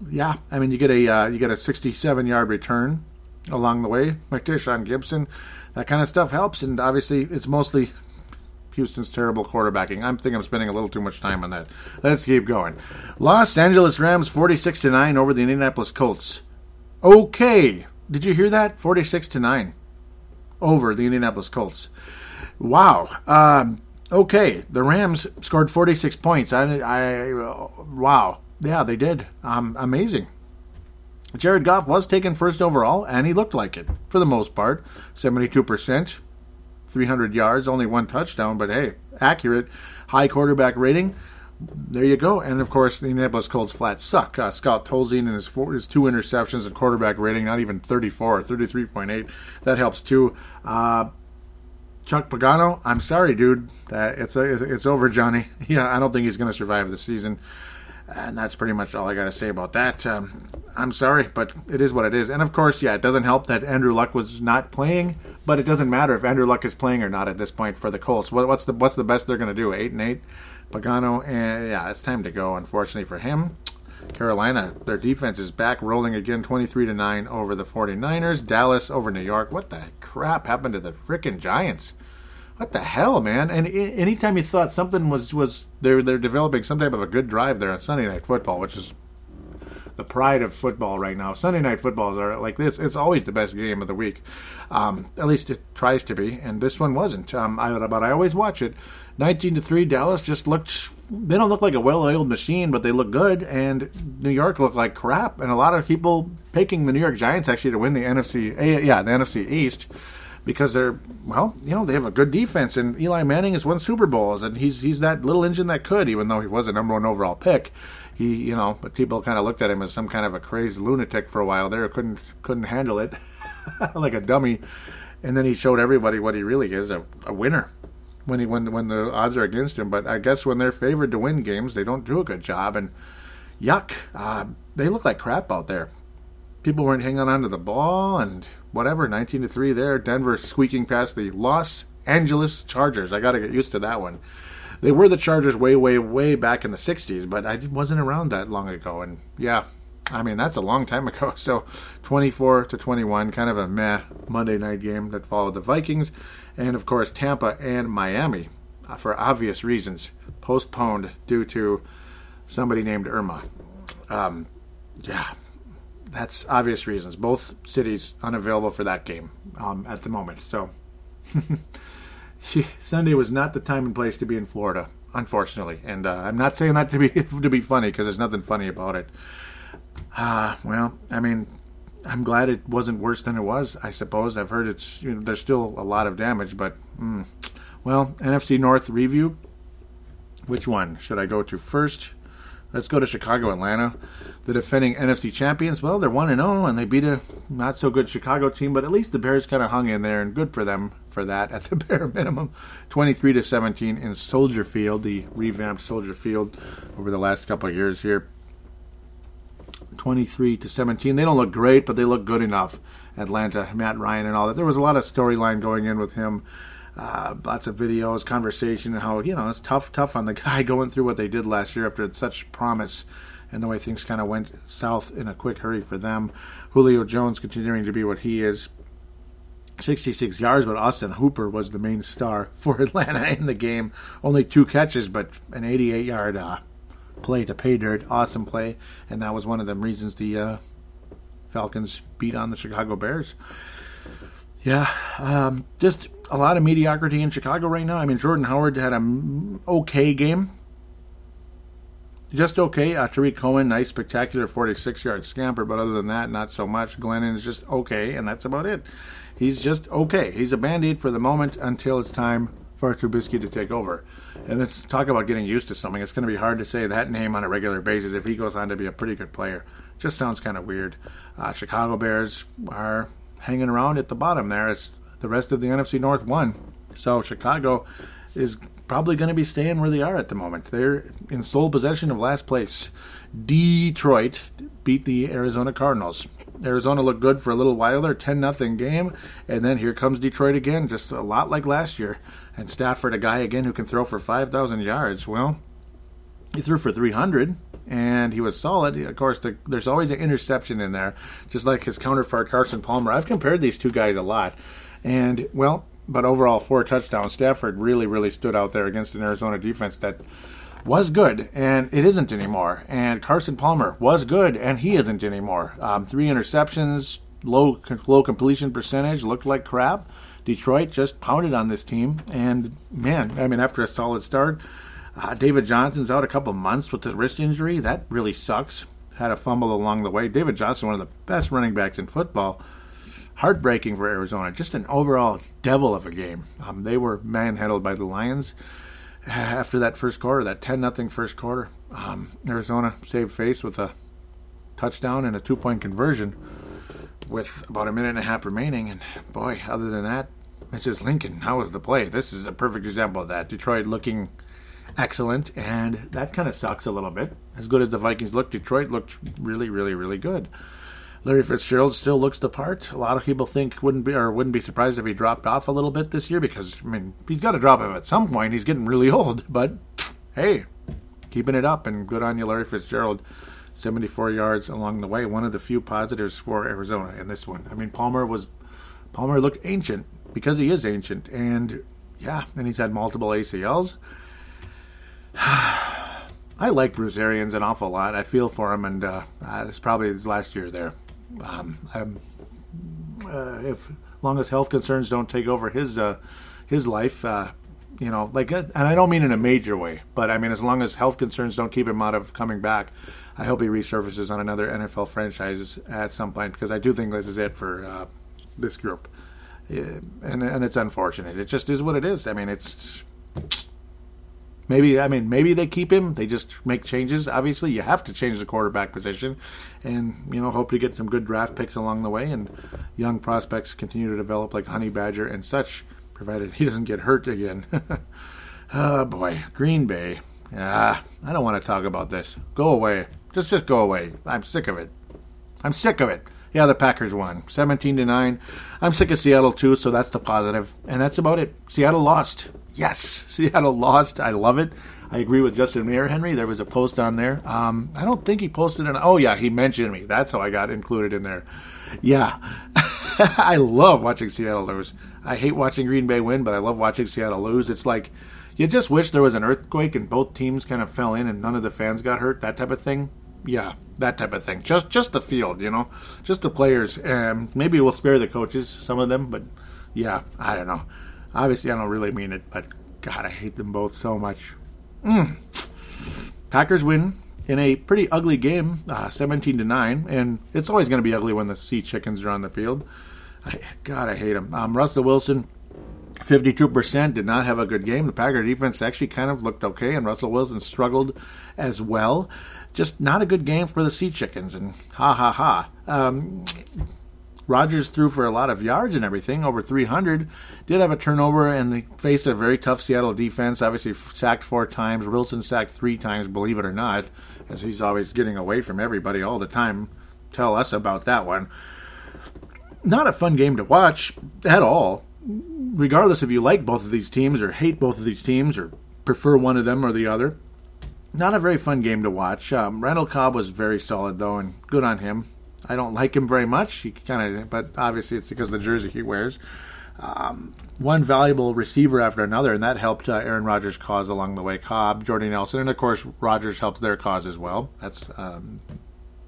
yeah, I mean, you get a uh, you get a 67 yard return along the way, like Deshaun Gibson. That kind of stuff helps, and obviously, it's mostly Houston's terrible quarterbacking. I'm thinking I'm spending a little too much time on that. Let's keep going. Los Angeles Rams 46 to 9 over the Indianapolis Colts. Okay. Did you hear that? 46 to 9 over the Indianapolis Colts. Wow. Um, okay. The Rams scored 46 points. I, I wow. Yeah, they did. Um, amazing. Jared Goff was taken first overall, and he looked like it for the most part. 72%. 300 yards, only one touchdown, but hey, accurate, high quarterback rating. There you go. And of course, the Indianapolis Colts flat suck. Uh, Scott Tolzien and his, four, his two interceptions and quarterback rating, not even 34, 33.8. That helps too. Uh, Chuck Pagano, I'm sorry, dude. That it's it's over, Johnny. Yeah, I don't think he's going to survive the season. And that's pretty much all I got to say about that. Um, I'm sorry, but it is what it is. And of course, yeah, it doesn't help that Andrew Luck was not playing, but it doesn't matter if Andrew Luck is playing or not at this point for the Colts. What, what's the what's the best they're going to do? Eight and eight. Pagano, and yeah, it's time to go. Unfortunately for him, Carolina, their defense is back rolling again, 23 to nine over the 49ers. Dallas over New York. What the crap happened to the freaking Giants? What the hell, man? And anytime you thought something was was they're they're developing some type of a good drive there on Sunday Night Football, which is the pride of football right now. Sunday night footballs are like this. It's always the best game of the week. Um, at least it tries to be, and this one wasn't. Um, I, but I always watch it. 19 to 3, Dallas just looked. They don't look like a well oiled machine, but they look good. And New York looked like crap. And a lot of people picking the New York Giants actually to win the NFC, yeah, the NFC East because they're well, you know, they have a good defense, and Eli Manning has won Super Bowls, and he's he's that little engine that could, even though he was a number one overall pick. He, you know, but people kind of looked at him as some kind of a crazy lunatic for a while there, couldn't couldn't handle it, like a dummy, and then he showed everybody what he really is a, a winner when he when when the odds are against him. But I guess when they're favored to win games, they don't do a good job, and yuck, uh, they look like crap out there. People weren't hanging on to the ball, and whatever, 19 to 3 there. Denver squeaking past the Los Angeles Chargers. I got to get used to that one. They were the Chargers way, way, way back in the 60s, but I wasn't around that long ago. And yeah, I mean, that's a long time ago. So 24 to 21, kind of a meh Monday night game that followed the Vikings. And of course, Tampa and Miami, uh, for obvious reasons, postponed due to somebody named Irma. Um, yeah, that's obvious reasons. Both cities unavailable for that game um, at the moment. So Sunday was not the time and place to be in Florida, unfortunately. And uh, I'm not saying that to be to be funny because there's nothing funny about it. Uh, well, I mean, I'm glad it wasn't worse than it was. I suppose I've heard it's you know, there's still a lot of damage, but mm, well, NFC North review. Which one should I go to first? Let's go to Chicago, Atlanta. The defending NFC champions, well, they're 1 and 0, and they beat a not so good Chicago team, but at least the Bears kind of hung in there, and good for them for that at the bare minimum. 23 to 17 in Soldier Field, the revamped Soldier Field over the last couple of years here. 23 to 17. They don't look great, but they look good enough. Atlanta, Matt Ryan, and all that. There was a lot of storyline going in with him uh, lots of videos, conversation, how you know it's tough, tough on the guy going through what they did last year after such promise, and the way things kind of went south in a quick hurry for them. Julio Jones continuing to be what he is. 66 yards, but Austin Hooper was the main star for Atlanta in the game. Only two catches, but an 88 yard uh, play to pay dirt. Awesome play, and that was one of the reasons the uh, Falcons beat on the Chicago Bears. Yeah, um, just a lot of mediocrity in Chicago right now. I mean, Jordan Howard had an okay game. Just okay. Uh, Tarik Cohen, nice, spectacular 46 yard scamper, but other than that, not so much. Glennon is just okay, and that's about it. He's just okay. He's a band aid for the moment until it's time for Trubisky to take over. And let's talk about getting used to something. It's going to be hard to say that name on a regular basis if he goes on to be a pretty good player. Just sounds kind of weird. Uh, Chicago Bears are hanging around at the bottom there. It's the rest of the NFC North won. So Chicago is probably going to be staying where they are at the moment. They're in sole possession of last place. Detroit beat the Arizona Cardinals. Arizona looked good for a little while there, 10 nothing game, and then here comes Detroit again, just a lot like last year. And Stafford, a guy again who can throw for 5,000 yards. Well, he threw for 300 and he was solid. Of course, the, there's always an interception in there, just like his counterpart Carson Palmer. I've compared these two guys a lot. And, well, but overall, four touchdowns. Stafford really, really stood out there against an Arizona defense that was good, and it isn't anymore. And Carson Palmer was good, and he isn't anymore. Um, three interceptions, low low completion percentage, looked like crap. Detroit just pounded on this team, and man, I mean, after a solid start, uh, David Johnson's out a couple months with the wrist injury. That really sucks. Had a fumble along the way. David Johnson, one of the best running backs in football heartbreaking for Arizona. Just an overall devil of a game. Um, they were manhandled by the Lions after that first quarter, that 10 nothing first quarter. Um, Arizona saved face with a touchdown and a two point conversion with about a minute and a half remaining. And boy, other than that, Mrs. Lincoln. How was the play? This is a perfect example of that. Detroit looking excellent, and that kind of sucks a little bit. As good as the Vikings looked, Detroit looked really, really, really good. Larry Fitzgerald still looks the part. A lot of people think wouldn't be or wouldn't be surprised if he dropped off a little bit this year because I mean he's got to drop off at some point. He's getting really old, but hey, keeping it up and good on you, Larry Fitzgerald. 74 yards along the way. One of the few positives for Arizona in this one. I mean, Palmer was Palmer looked ancient because he is ancient, and yeah, and he's had multiple ACLs. I like Bruce Arians an awful lot. I feel for him, and uh, uh, it's probably his last year there. Um, uh, if long as health concerns don't take over his uh, his life, uh, you know, like, uh, and I don't mean in a major way, but I mean as long as health concerns don't keep him out of coming back, I hope he resurfaces on another NFL franchise at some point because I do think this is it for uh, this group, and and it's unfortunate. It just is what it is. I mean, it's maybe I mean maybe they keep him. They just make changes. Obviously, you have to change the quarterback position, and you know hope to get some good draft picks along the way, and young prospects continue to develop like Honey Badger and such, provided he doesn't get hurt again. oh boy, Green Bay. Ah, I don't want to talk about this. Go away. Just just go away. I'm sick of it. I'm sick of it. Yeah, the Packers won, 17 to 9. I'm sick of Seattle too, so that's the. And that's about it. Seattle lost. Yes, Seattle lost. I love it. I agree with Justin Mayer Henry. There was a post on there. Um, I don't think he posted it. Oh yeah, he mentioned me. That's how I got included in there. Yeah, I love watching Seattle lose. I hate watching Green Bay win, but I love watching Seattle lose. It's like you just wish there was an earthquake and both teams kind of fell in and none of the fans got hurt. That type of thing yeah, that type of thing. Just just the field, you know, just the players. And maybe we'll spare the coaches, some of them, but yeah, I don't know. Obviously, I don't really mean it, but God, I hate them both so much. Mm. Packers win in a pretty ugly game, uh, seventeen to nine, and it's always going to be ugly when the Sea Chickens are on the field. I, God, I hate them. Um, Russell Wilson 52% did not have a good game. The Packer defense actually kind of looked okay, and Russell Wilson struggled as well. Just not a good game for the Sea Chickens, and ha ha ha. Um, Rodgers threw for a lot of yards and everything, over 300. Did have a turnover, and they faced a very tough Seattle defense. Obviously, sacked four times. Wilson sacked three times, believe it or not, as he's always getting away from everybody all the time. Tell us about that one. Not a fun game to watch at all regardless if you like both of these teams or hate both of these teams or prefer one of them or the other, not a very fun game to watch. Um, Randall Cobb was very solid though, and good on him. I don't like him very much. He kind of, but obviously it's because of the jersey he wears. Um, one valuable receiver after another, and that helped uh, Aaron Rodgers' cause along the way. Cobb, Jordy Nelson, and of course Rodgers helped their cause as well. That's um,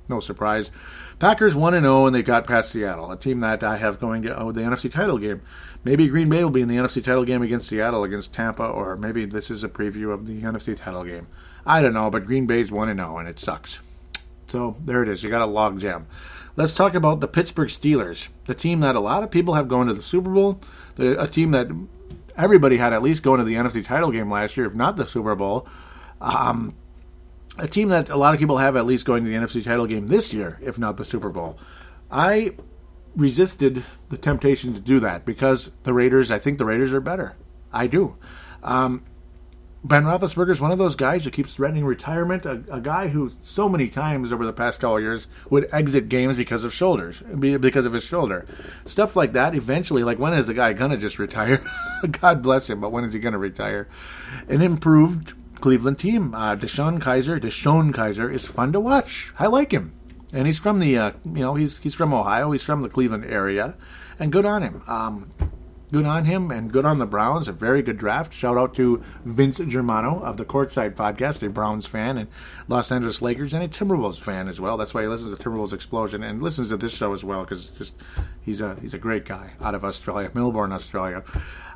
no surprise. Packers one and zero, oh, and they got past Seattle, a team that I have going to oh, the NFC title game. Maybe Green Bay will be in the NFC title game against Seattle, against Tampa, or maybe this is a preview of the NFC title game. I don't know, but Green Bay's 1 and 0, and it sucks. So there it is. You got a log jam. Let's talk about the Pittsburgh Steelers, the team that a lot of people have going to the Super Bowl, the, a team that everybody had at least going to the NFC title game last year, if not the Super Bowl. Um, a team that a lot of people have at least going to the NFC title game this year, if not the Super Bowl. I resisted the temptation to do that because the Raiders, I think the Raiders are better. I do. Um, ben Roethlisberger is one of those guys who keeps threatening retirement. A, a, guy who so many times over the past couple years would exit games because of shoulders, because of his shoulder, stuff like that. Eventually, like when is the guy gonna just retire? God bless him, but when is he gonna retire? An improved Cleveland team, uh, DeShone Kizer. DeShone Kizer is fun to watch. I like him and he's from the uh, you know he's he's from Ohio. He's from the Cleveland area, and good on him. Um, good on him, and good on the Browns. A very good draft. Shout out to Vince Germano of the Courtside Podcast, a Browns fan, and Los Angeles Lakers, and a Timberwolves fan as well. That's why he listens to Timberwolves Explosion and listens to this show as well because just he's a he's a great guy out of Australia, Melbourne, Australia.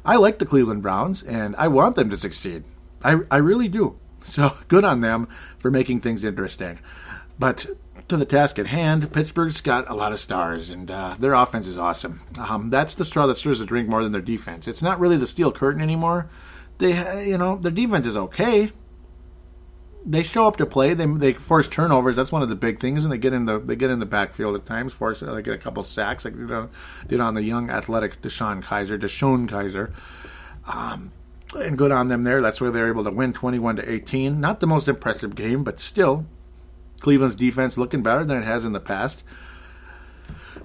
I like the Cleveland Browns, and I want them to succeed. I I really do. So good on them for making things interesting. But to the task at hand, Pittsburgh's got a lot of stars, and uh, their offense is awesome. Um, that's the straw that stirs the drink more than their defense. It's not really the steel curtain anymore. They, you know, their defense is okay. They show up to play. They they force turnovers. That's one of the big things, and they get in the they get in the backfield at times. Force they get a couple sacks, like did on the young athletic DeShone Kizer, DeShone Kizer. Um, and good on them there. That's where they're able to win 21 to 18. Not the most impressive game, but still Cleveland's defense looking better than it has in the past.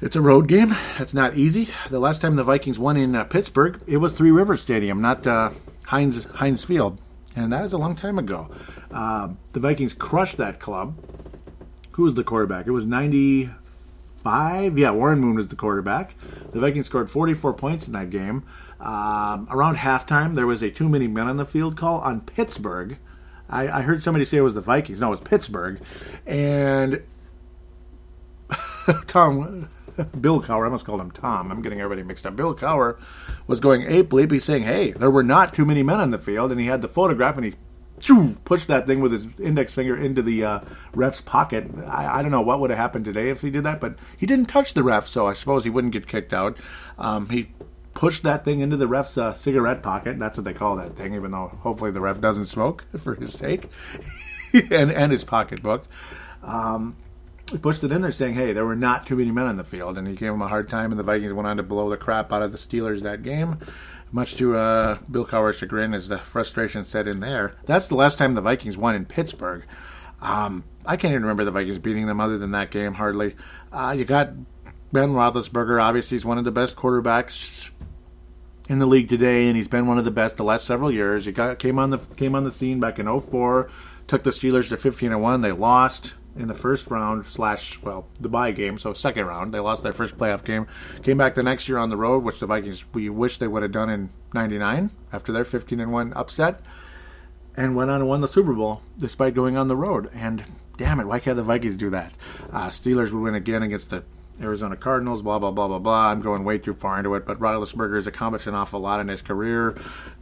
It's a road game. It's not easy. The last time the Vikings won in uh, Pittsburgh, it was Three Rivers Stadium, not uh, Heinz Heinz Field, and that was a long time ago. Uh, the Vikings crushed that club. Who was the quarterback? It was ninety five. Yeah, Warren Moon was the quarterback. The Vikings scored forty four points in that game. Um, around halftime, there was a too many men on the field call on Pittsburgh I, I heard somebody say it was the Vikings. No, it's Pittsburgh. And Tom, Bill Cowher, I must call him Tom. I'm getting everybody mixed up. Bill Cowher was going ape bleep. He's saying, hey, there were not too many men on the field. And he had the photograph and he pushed that thing with his index finger into the uh, ref's pocket. I, I, don't know what would have happened today if he did that, but he didn't touch the ref, so I suppose he wouldn't get kicked out. Um, he pushed that thing into the ref's uh, cigarette pocket. That's what they call that thing, even though hopefully the ref doesn't smoke for his sake, and, and his pocketbook. Um, he pushed it in there saying, hey, there were not too many men on the field, and he gave him a hard time, and the Vikings went on to blow the crap out of the Steelers that game. Much to uh, Bill Cowher's chagrin, as the frustration set in there. That's the last time the Vikings won in Pittsburgh. Um, I can't even remember the Vikings beating them other than that game, hardly. Uh, you got Ben Roethlisberger. Obviously, he's one of the best quarterbacks in the league today, and he's been one of the best the last several years. He got came on the came on the scene back in 04, took the Steelers to 15 and one. They lost in the first round slash well the bye game, so second round. They lost their first playoff game. Came back the next year on the road, which the Vikings we wish they would have done in '99 after their 15 and one upset, and went on and won the Super Bowl despite going on the road. And damn it, why can't the Vikings do that? Uh, Steelers would win again against the Arizona Cardinals, blah, blah, blah, blah, blah. I'm going way too far into it, but Roethlisberger has accomplished an awful lot in his career.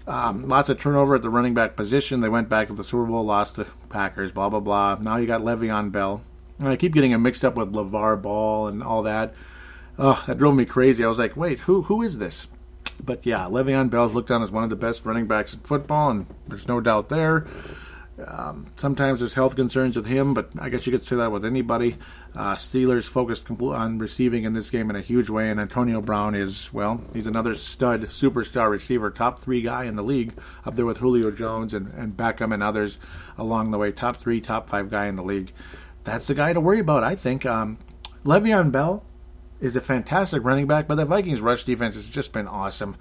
Um, lots of turnover at the running back position. They went back to the Super Bowl, lost to Packers, blah, blah, blah. Now you got Le'Veon Bell. And I keep getting him mixed up with LeVar Ball and all that. Oh, that drove me crazy. I was like, wait, who who is this? But yeah, Le'Veon Bell's looked on as one of the best running backs in football, and there's no doubt there. Um, sometimes there's health concerns with him, but I guess you could say that with anybody. Uh, Steelers focused on receiving in this game in a huge way, and Antonio Brown is, well, he's another stud, superstar receiver, top three guy in the league, up there with Julio Jones and, and Beckham and others along the way. Top three, top five guy in the league. That's the guy to worry about, I think. Um, Le'Veon Bell, is a fantastic running back, but the Vikings' rush defense has just been awesome.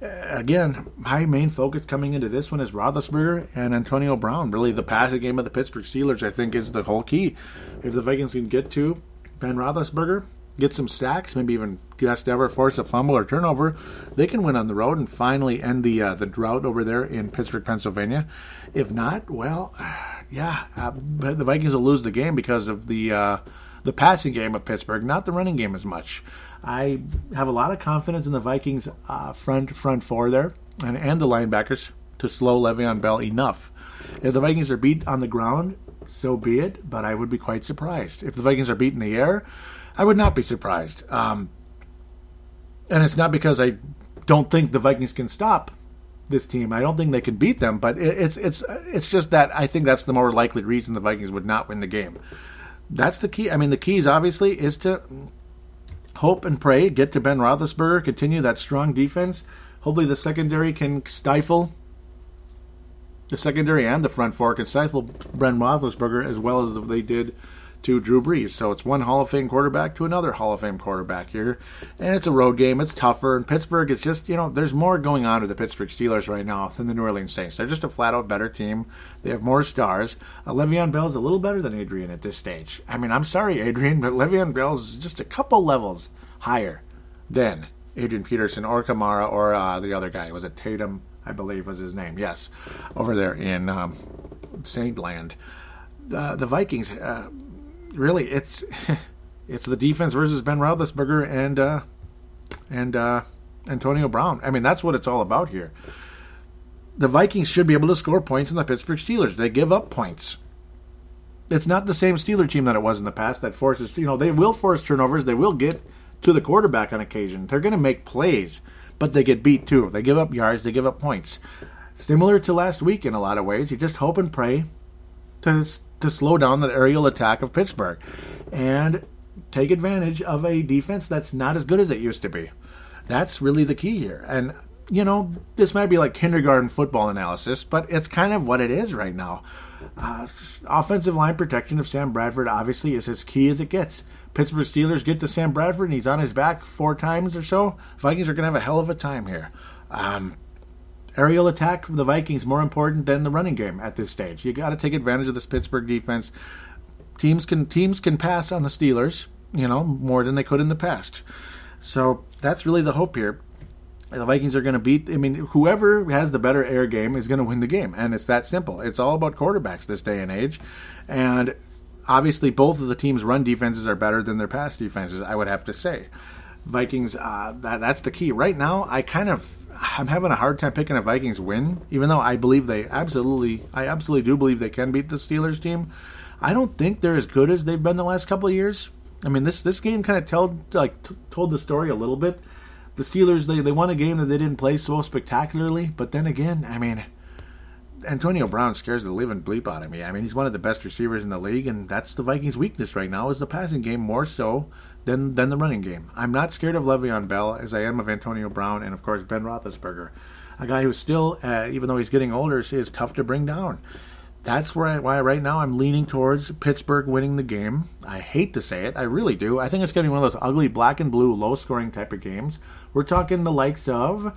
Uh, again, my main focus coming into this one is Roethlisberger and Antonio Brown. Really, the passing game of the Pittsburgh Steelers, I think, is the whole key. If the Vikings can get to Ben Roethlisberger, get some sacks, maybe even just ever force a fumble or turnover, they can win on the road and finally end the uh, the drought over there in Pittsburgh, Pennsylvania. If not, well, yeah, uh, the Vikings will lose the game because of the uh, the passing game of Pittsburgh, not the running game as much. I have a lot of confidence in the Vikings uh, front front four there and, and the linebackers to slow Le'Veon Bell enough. If the Vikings are beat on the ground, so be it. But I would be quite surprised if the Vikings are beat in the air. I would not be surprised. Um, and it's not because I don't think the Vikings can stop this team. I don't think they can beat them, but it's it's it's just that I think that's the more likely reason the Vikings would not win the game that's the key. I mean, the keys obviously is to hope and pray, get to Ben Roethlisberger, continue that strong defense. Hopefully, the secondary can stifle the secondary and the front four can stifle Ben Roethlisberger as well as they did to Drew Brees. So it's one Hall of Fame quarterback to another Hall of Fame quarterback here. And it's a road game. It's tougher. And Pittsburgh is just, you know, there's more going on with the Pittsburgh Steelers right now than the New Orleans Saints. They're just a flat out better team. They have more stars. Uh, Le'Veon is a little better than Adrian at this stage. I mean, I'm sorry, Adrian, but Le'Veon is just a couple levels higher than Adrian Peterson or Kamara or uh, the other guy. Was it Tatum? I believe was his name. Yes, over there in um, Saint Land. Uh, the Vikings, uh, really, it's it's the defense versus Ben Roethlisberger and uh, and uh, Antonio Brown. I mean, that's what it's all about here. The Vikings should be able to score points in the Pittsburgh Steelers. They give up points. It's not the same Steeler team that it was in the past that forces, you know, they will force turnovers. They will get to the quarterback on occasion. They're going to make plays, but they get beat too. They give up yards, they give up points. Similar to last week in a lot of ways. You just hope and pray to to slow down the aerial attack of Pittsburgh and take advantage of a defense that's not as good as it used to be. That's really the key here. And, you know, this might be like kindergarten football analysis, but it's kind of what it is right now. Uh, offensive line protection of Sam Bradford obviously is as key as it gets. Pittsburgh Steelers get to Sam Bradford and he's on his back four times or so. Vikings are going to have a hell of a time here. Um, aerial attack for the Vikings more important than the running game at this stage. You got to take advantage of this Pittsburgh defense. Teams can teams can pass on the Steelers, you know, more than they could in the past. So that's really the hope here. the Vikings are going to beat. I mean, whoever has the better air game is going to win the game, and it's that simple. It's all about quarterbacks this day and age, and obviously both of the teams' run defenses are better than their pass defenses. I would have to say, Vikings. Uh, that that's the key right now. I kind of I'm having a hard time picking a Vikings win, even though I believe they absolutely, I absolutely do believe they can beat the Steelers team. I don't think they're as good as they've been the last couple of years. I mean, this this game kind of told like t- told the story a little bit the Steelers they, they won a game that they didn't play so spectacularly, but then again, I mean, Antonio Brown scares the living bleep out of me. I mean, he's one of the best receivers in the league, and that's the Vikings' weakness right now is the passing game more so than than the running game. I'm not scared of Le'Veon Bell as I am of Antonio Brown and of course Ben Roethlisberger, a guy who's still, uh, even though he's getting older, is tough to bring down that's where I, why right now I'm leaning towards Pittsburgh winning the game. I hate to say it, I really do. I think it's going to be one of those ugly black and blue, low scoring type of games. We're talking the likes of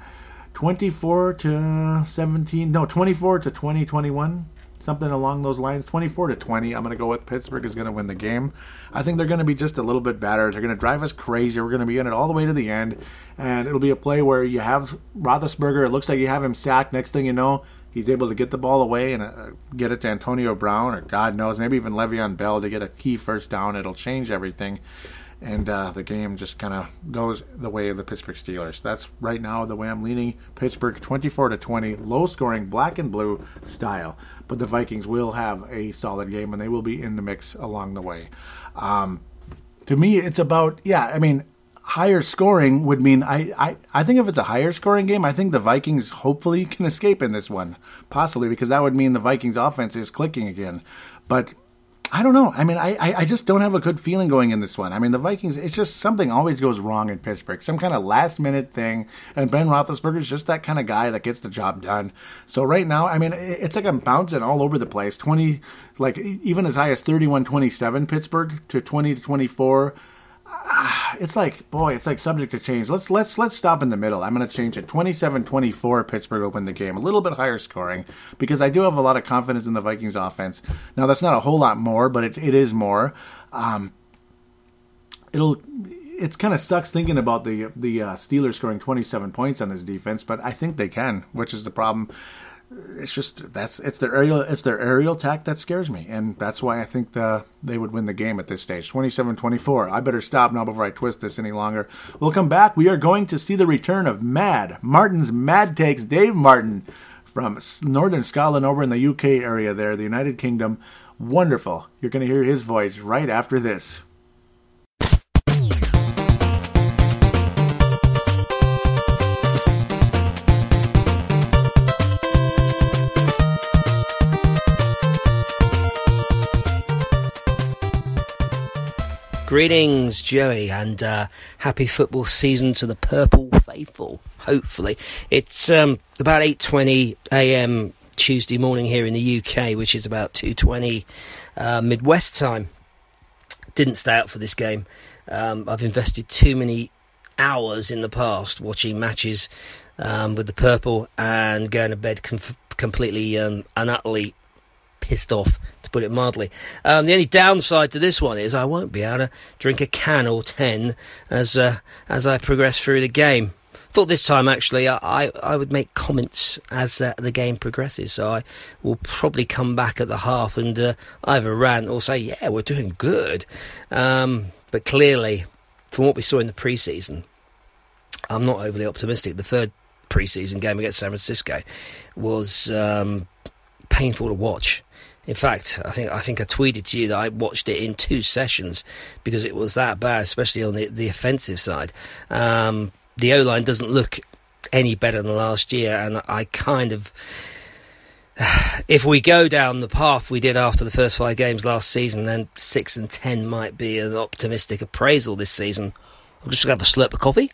24 to 17, no, 24 to 20, 21, something along those lines. 24 to 20. I'm going to go with Pittsburgh is going to win the game. I think they're going to be just a little bit better. They're going to drive us crazy. We're going to be in it all the way to the end, and it'll be a play where you have Roethlisberger. It looks like you have him sacked. Next thing you know, he's able to get the ball away and uh, get it to Antonio Brown or God knows maybe even Le'Veon Bell to get a key first down. It'll change everything, and uh, the game just kind of goes the way of the Pittsburgh Steelers. That's right now the way I'm leaning. Pittsburgh 24 to 20, low scoring, black and blue style. But the Vikings will have a solid game and they will be in the mix along the way. Um, to me, it's about yeah. I mean, higher scoring would mean I, I, I think if it's a higher scoring game, I think the Vikings hopefully can escape in this one, possibly because that would mean the Vikings offense is clicking again. But I don't know. I mean, I, I just don't have a good feeling going in this one. I mean, the Vikings, it's just something always goes wrong in Pittsburgh. Some kind of last minute thing. And Ben Roethlisberger is just that kind of guy that gets the job done. So right now, I mean, it's like I'm bouncing all over the place. 20, like even as high as 31 27 Pittsburgh to 20 to 24 it's like boy, it's like subject to change. Let's let's let's stop in the middle. I'm going to change it. 27-24 Pittsburgh win the game. A little bit higher scoring because I do have a lot of confidence in the Vikings offense. Now that's not a whole lot more, but it, it is more. Um, it'll it kind of sucks thinking about the the uh, Steelers scoring 27 points on this defense, but I think they can, which is the problem it's just that's it's their aerial it's their aerial attack that scares me. And that's why I think the, they would win the game at this stage. 27-24 I better stop now before I twist this any longer. We'll come back. We are going to see the return of Mad Martin's Mad Takes Dave Martin from northern Scotland over in the UK area there the United Kingdom. Wonderful. You're going to hear his voice right after this Greetings, Joey, and uh, happy football season to the Purple Faithful. Hopefully, it's um, about eight twenty a.m. Tuesday morning here in the UK, which is about two twenty uh, Midwest time. Didn't stay out for this game. Um, I've invested too many hours in the past watching matches um, with the purple and going to bed com- completely um, and utterly pissed off, put it mildly. Um, the only downside to this one is I won't be able to drink a can or ten as uh, as I progress through the game. Thought this time actually I, I would make comments as uh, the game progresses, so I will probably come back at the half and uh, either rant or say, yeah, we're doing good. Um, but clearly, from what we saw in the preseason, I'm not overly optimistic. The third preseason game against San Francisco was um, painful to watch. In fact, I think I think I tweeted to you that I watched it in two sessions because it was that bad, especially on the the offensive side. Um, the O line doesn't look any better than last year, and I kind of. If we go down the path we did after the first five games last season, then six and ten might be an optimistic appraisal this season. I'm just going to have a slurp of coffee.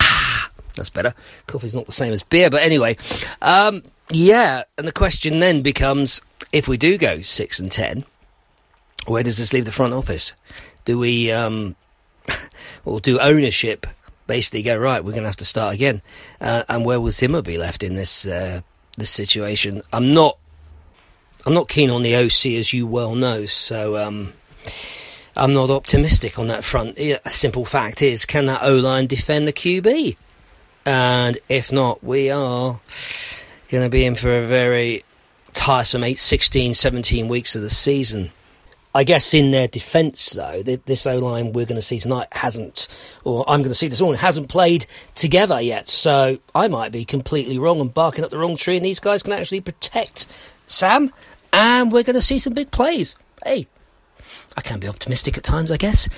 Ah, that's better. Coffee's not the same as beer, but anyway. Um, yeah, and the question then becomes if we do go six and ten, where does this leave the front office? Do we, um, or do ownership basically go right? We're going to have to start again, uh, and where will Zimmer be left in this uh, this situation? I'm not, I'm not keen on the OC as you well know, so. Um, I'm not optimistic on that front. A simple fact is, can that O line defend the QB? And if not, we are going to be in for a very tiresome 8, 16, 17 weeks of the season. I guess in their defence, though, this O line we're going to see tonight hasn't, or I'm going to see this morning, hasn't played together yet. So I might be completely wrong and barking up the wrong tree, and these guys can actually protect Sam, and we're going to see some big plays. Hey, I can be optimistic at times, I guess.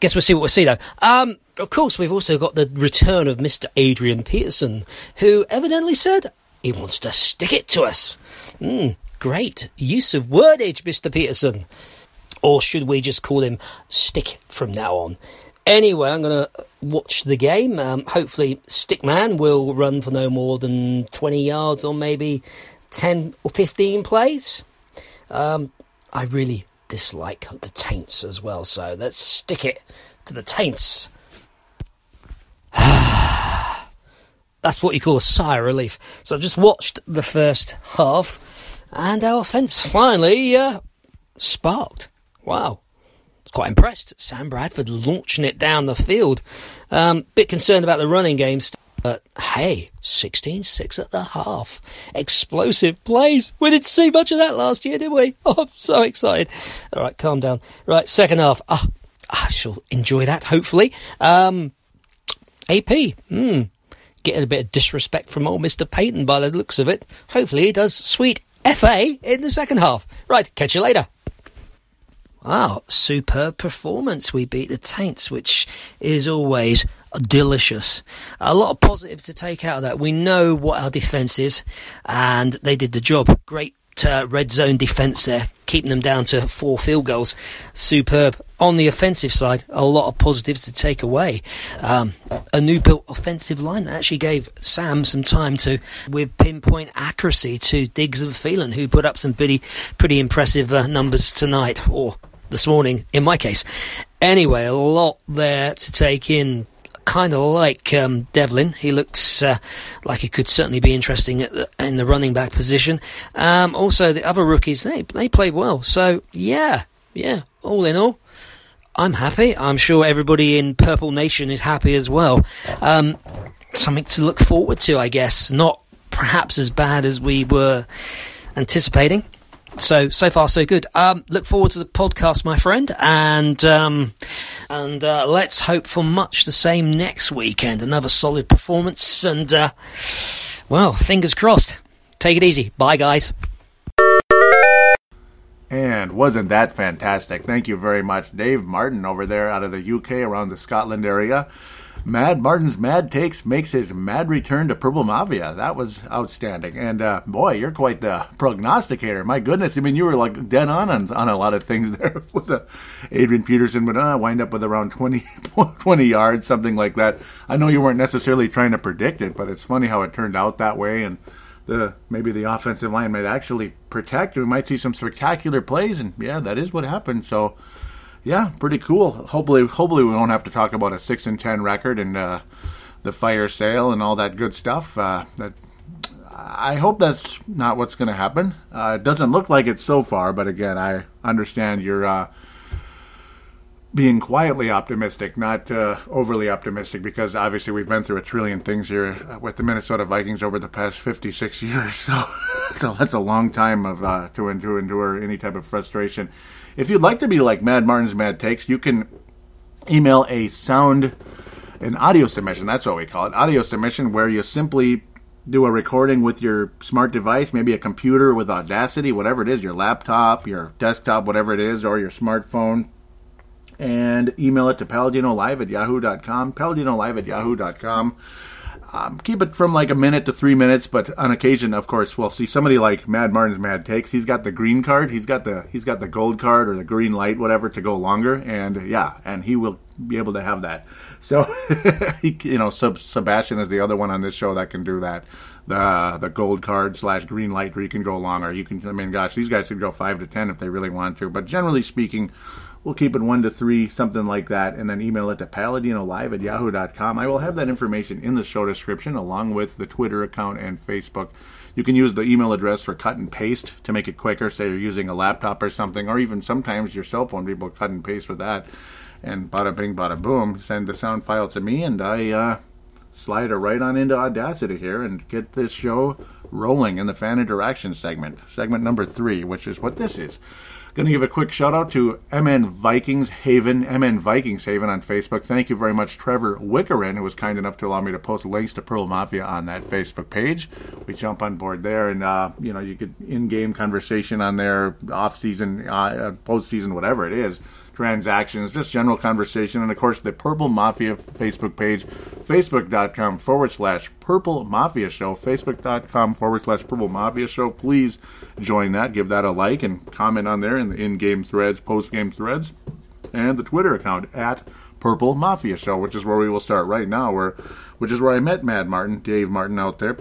Guess we'll see what we'll see, though. Um, of course, we've also got the return of Mr. Adrian Peterson, who evidently said he wants to stick it to us. Mm, great use of wordage, Mr. Peterson. Or should we just call him Stick from now on? Anyway, I'm going to watch the game. Um, hopefully, Stickman will run for no more than 20 yards or maybe 10 or 15 plays. Um, I really dislike the Taints as well, so let's stick it to the Taints. That's what you call a sigh of relief. So I've just watched the first half, and our offence finally uh, sparked. Wow. Quite impressed. Sam Bradford launching it down the field. Um, bit concerned about the running game, but hey, 16 6 at the half. Explosive plays. We didn't see much of that last year, did we? Oh, I'm so excited. All right, calm down. Right, second half. Ah, I shall enjoy that, hopefully. Um, AP, hmm, getting a bit of disrespect from old Mr. Payton by the looks of it. Hopefully he does sweet FA in the second half. Right, catch you later. Wow, superb performance. We beat the Taints, which is always delicious. A lot of positives to take out of that. We know what our defence is, and they did the job. Great uh, red zone defence there, keeping them down to four field goals. Superb. On the offensive side, a lot of positives to take away. Um, a new built offensive line that actually gave Sam some time to, with pinpoint accuracy, to Diggs and Thielen, who put up some pretty, pretty impressive uh, numbers tonight, or this morning, in my case. Anyway, a lot there to take in. Kind of like um, Dalvin. He looks uh, like he could certainly be interesting the, in the running back position. Um, also, the other rookies, they, they played well. So, yeah, yeah, all in all, I'm happy. I'm sure everybody in Purple Nation is happy as well. Um, something to look forward to, I guess. Not perhaps as bad as we were anticipating so so far so good. Um, look forward to the podcast, my friend, and um, and uh, let's hope for much the same next weekend. Another solid performance, and uh, well, fingers crossed. Take it easy. Bye, guys. And wasn't that fantastic? Thank you very much, Dave Martin, over there out of the UK, around the Scotland area. Mad Martin's Mad Takes makes his mad return to Purple Mafia. That was outstanding. And uh, boy, you're quite the prognosticator. My goodness, I mean, you were like dead on on, on a lot of things there. with uh, Adrian Peterson would uh, wind up with around 20, 20 yards, something like that. I know you weren't necessarily trying to predict it, but it's funny how it turned out that way. And the maybe the offensive line might actually protect. We might see some spectacular plays, and yeah, that is what happened. So yeah, pretty cool. Hopefully, hopefully we won't have to talk about a six and ten record and uh, the fire sale and all that good stuff. Uh, that I hope that's not what's going to happen. Uh, it doesn't look like it so far, but again, I understand you're uh, being quietly optimistic, not uh, overly optimistic, because obviously we've been through a trillion things here with the Minnesota Vikings over the past 56 years. So, so that's a long time of uh, to, to endure any type of frustration. If you'd like to be like Mad Martin's Mad Takes, you can email a sound, an audio submission. That's what we call it, audio submission, where you simply do a recording with your smart device, maybe a computer with Audacity, whatever it is, your laptop, your desktop, whatever it is, or your smartphone, and email it to paladinolive at yahoo.com, paladinolive at yahoo.com. Um, keep it from like a minute to three minutes, but on occasion, of course, we'll see somebody like Mad Martin's Mad Takes. He's got the green card, he's got the he's got the gold card or the green light, whatever, to go longer, and yeah, and he will be able to have that. So, he, you know, Sub- Sebastian is the other one on this show that can do that. The the gold card slash green light where you can go longer. You can, I mean, gosh, these guys could go five to ten if they really want to, but generally speaking We'll keep it one to three, something like that, and then email it to paladinolive at yahoo.com. I will have that information in the show description along with the Twitter account and Facebook. You can use the email address for cut and paste to make it quicker. Say you're using a laptop or something, or even sometimes your cell phone, people cut and paste with that. And bada bing, bada boom, send the sound file to me, and I uh, slide it right on into Audacity here and get this show rolling in the fan interaction segment, segment number three, which is what this is. Going to give a quick shout out to MN Vikings Haven, MN Vikings Haven on Facebook. Thank you very much, Trevor Wickerin, who was kind enough to allow me to post links to Purple Mafia on that Facebook page. We jump on board there, and uh, you know you get in-game conversation on there, off-season, uh, post-season, whatever it is transactions, just general conversation, and of course the Purple Mafia Facebook page, facebook.com forward slash Purple Mafia Show, facebook.com forward slash Purple Mafia Show. Please join that, give that a like, and comment on there in the in game threads, post game threads, and the Twitter account at Purple Mafia Show, which is where we will start right now, where which is where I met Mad Martin, Dave Martin out there.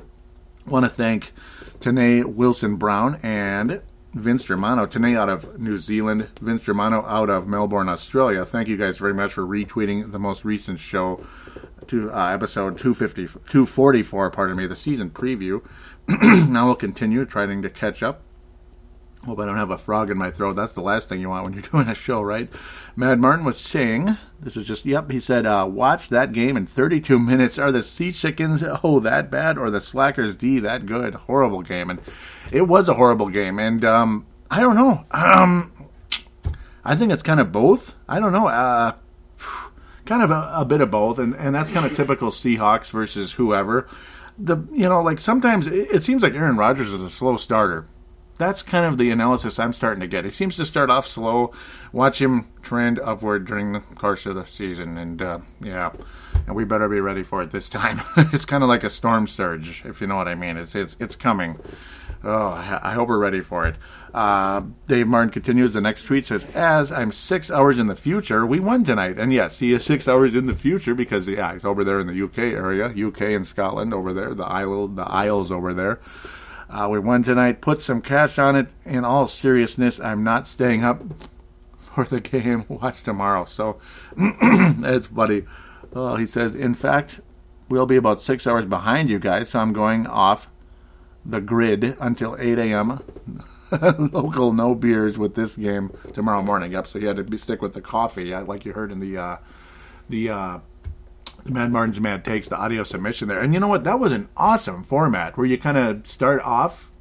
Want to thank Tanae Wilson Brown and Vince Germano, today out of New Zealand, Vince Germano out of Melbourne, Australia. Thank you guys very much for retweeting the most recent show, to uh, episode 250, 244, pardon me, the season preview. now we'll continue trying to catch up Hope I don't have a frog in my throat. That's the last thing you want when you're doing a show, right? Mad Martin was saying, this is just, yep, he said, uh, watch that game in 32 minutes. Are the Sea Chickens, oh, that bad? Or the Slackers D that good? Horrible game. And it was a horrible game. And um, I don't know. Um, I think it's kind of both. I don't know. Uh, kind of a, a bit of both. And, and that's kind of typical Seahawks versus whoever. The You know, like sometimes it, it seems like Aaron Rodgers is a slow starter that's kind of the analysis I'm starting to get. He seems to start off slow. Watch him trend upward during the course of the season, and uh, yeah, and we better be ready for it this time. it's kind of like a storm surge, if you know what I mean. It's it's it's coming. Oh, I hope we're ready for it. Uh, Dave Martin continues. The next tweet says, "As I'm six hours in the future, we won tonight." And yes, he is six hours in the future because yeah, he's over there in the UK area, UK and Scotland over there, the isle, the Isles over there. Uh, we won tonight. Put some cash on it. In all seriousness, I'm not staying up for the game. Watch tomorrow. So it's buddy. Oh, he says, in fact, we'll be about six hours behind you guys. So I'm going off the grid until 8 a.m. Local no beers with this game tomorrow morning. Yep. So you had to be, stick with the coffee, like you heard in the uh, the. Uh, Mad Martin's Mad Takes, the audio submission there. And you know what? That was an awesome format where you kind of start off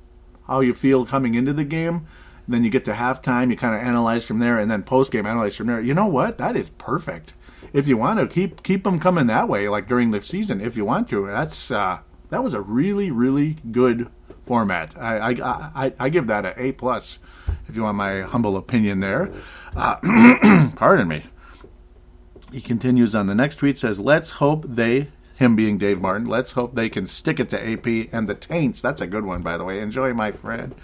how you feel coming into the game. And Then you get to halftime, you kind of analyze from there, and then post game analyze from there. You know what? That is perfect. If you want to keep keep them coming that way, like during the season, if you want to, that's uh, that was a really really good format. I I, I, I give that a A plus. If you want my humble opinion there, uh, pardon me he continues on the next tweet says, "Let's hope they, him being Dave Martin, let's hope they can stick it to AP and the Taints. That's a good one, by the way. Enjoy, my friend.